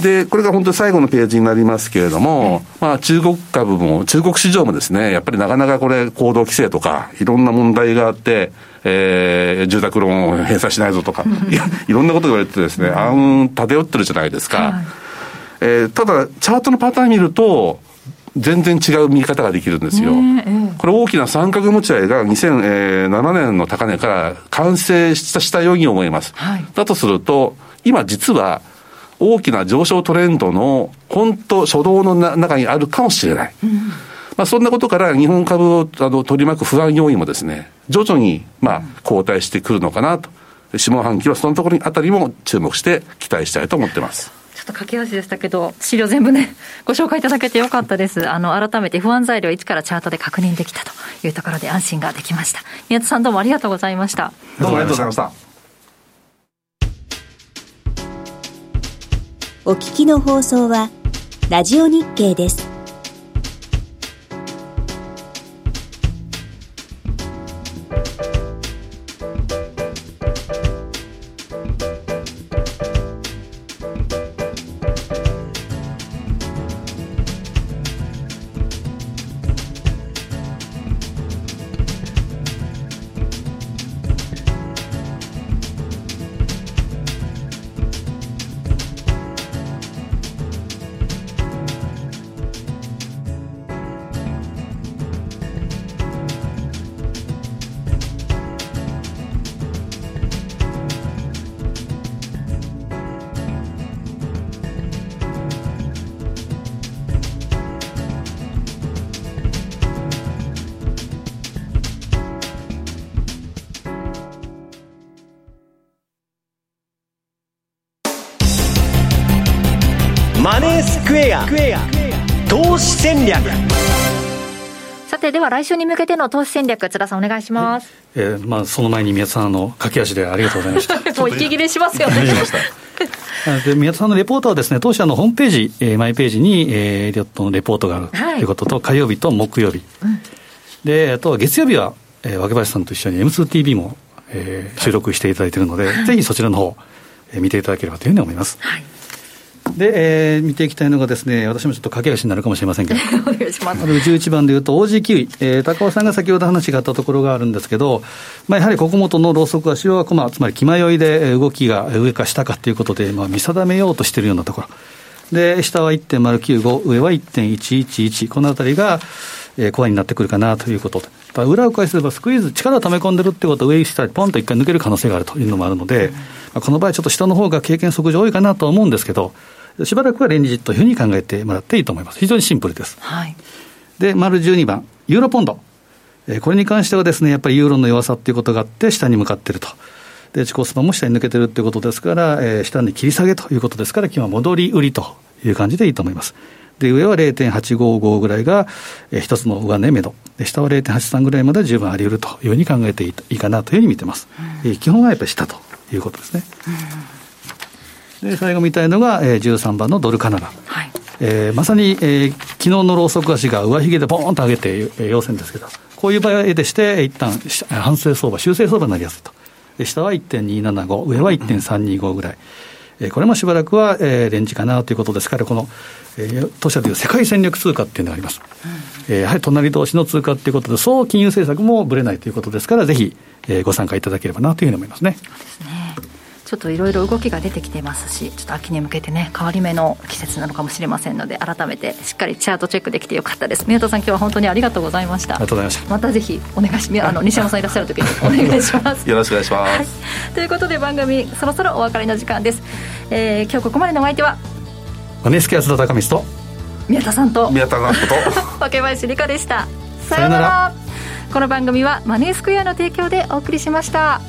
で、これが本当に最後のページになりますけれども、まあ中国株も、中国市場もですね、やっぱりなかなかこれ行動規制とか、いろんな問題があって、えー、住宅ローンを返済しないぞとか、いや、いろんなこと言われてですね、あん、漂ってるじゃないですか。はい、えー、ただ、チャートのパターン見ると、全然違う見方ができるんですよ。これ大きな三角持ち合いが2007年の高値から完成したように思います。はい、だとすると、今実は大きな上昇トレンドの本当初動の中にあるかもしれない。うん、まあ、そんなことから日本株をあの取り巻く不安要因もですね、徐々にまあ後退してくるのかなと。下半期はそのところにあたりも注目して期待したいと思ってます。ちょっと駆け足でしたけど、資料全部ね、ご紹介いただけてよかったです。あの、改めて不安材料1からチャートで確認できたというところで安心ができました。宮田さんどうもありがとうございました。どうもありがとうございました。お聞きの放送は、ラジオ日経です。投資戦略さて、では来週に向けての投資戦略、津田さん、お願いします。えー、まあ、その前に宮田さん、の駆け足でありがとうございました。もう息切れしますよね。で宮田さんのレポートはですね、当社のホームページ、えー、マイページに、えー、エリオットのレポートがあるということと、火曜日と木曜日。うん、で、あと月曜日は、えー、若林さんと一緒に M2TV も、えー、収録していただいているので、はい、ぜひそちらの方、えー、見ていただければというふうに思います。はいで、えー、見ていきたいのがですね、私もちょっと駆け足になるかもしれませんけど、お願いします。11番でいうと、OG キウイ、えー、高尾さんが先ほど話があったところがあるんですけど、まあ、やはりここもとのローソク足は、まあ、つまり気迷いで動きが上か下かということで、まあ、見定めようとしているようなところ。で、下は1.095、上は1.111、このあたりが、えー、コアになってくるかなということで、裏を返せばスクイーズ、力を溜め込んでるってことは、上下にポンと一回抜ける可能性があるというのもあるので、うん、まあ、この場合、ちょっと下の方が経験則上多いかなと思うんですけど、しばらくはレンジというふうに考えてもらっていいと思います。非常にシンプルです。はい、で、丸12番、ユーロポンド。これに関してはですね、やっぱりユーロの弱さっていうことがあって、下に向かっていると。で、自己スパも下に抜けてるっていうことですから、えー、下に切り下げということですから、今日は戻り売りという感じでいいと思います。で、上は0.855ぐらいが、えー、一つの上値目処。で、下は0.83ぐらいまで十分あり得るというふうに考えていいかなというふうに見てます。うん、えー、基本はやっぱり下ということですね。うんで最後見たいのが、えー、13番のドルカナダ。はい、えー、まさに、えー、昨日のローソク足が上髭でボーンと上げて、えー、陽線ですけど、こういう場合でして、一旦反省相場、修正相場になりやすいと。下は1.275、上は1.325ぐらい。えー、これもしばらくは、えー、レンジかなということですから、この、えー、当社でいう世界戦略通貨っていうのがあります。うん、えー、やはり隣同士の通貨っていうことで、総金融政策もぶれないということですから、ぜひ、えー、ご参加いただければなというふうに思いますね。そうですね。ちょっといろいろ動きが出てきてますしちょっと秋に向けてね変わり目の季節なのかもしれませんので改めてしっかりチャートチェックできてよかったです。宮田さん今日は本当にありがとうございました。ありがとうございました。またぜひお願いし あの西山さんいらっしゃる時にお願いします。よろしくお願いします、はい、ということで番組そろそろお別れの時間です、えー、今日ここまでのお相手はマネースキア津田高光と宮田さんと宮田直子と。竹林理香でした。さようなら。この番組はマネースクエアの提供でお送りしました。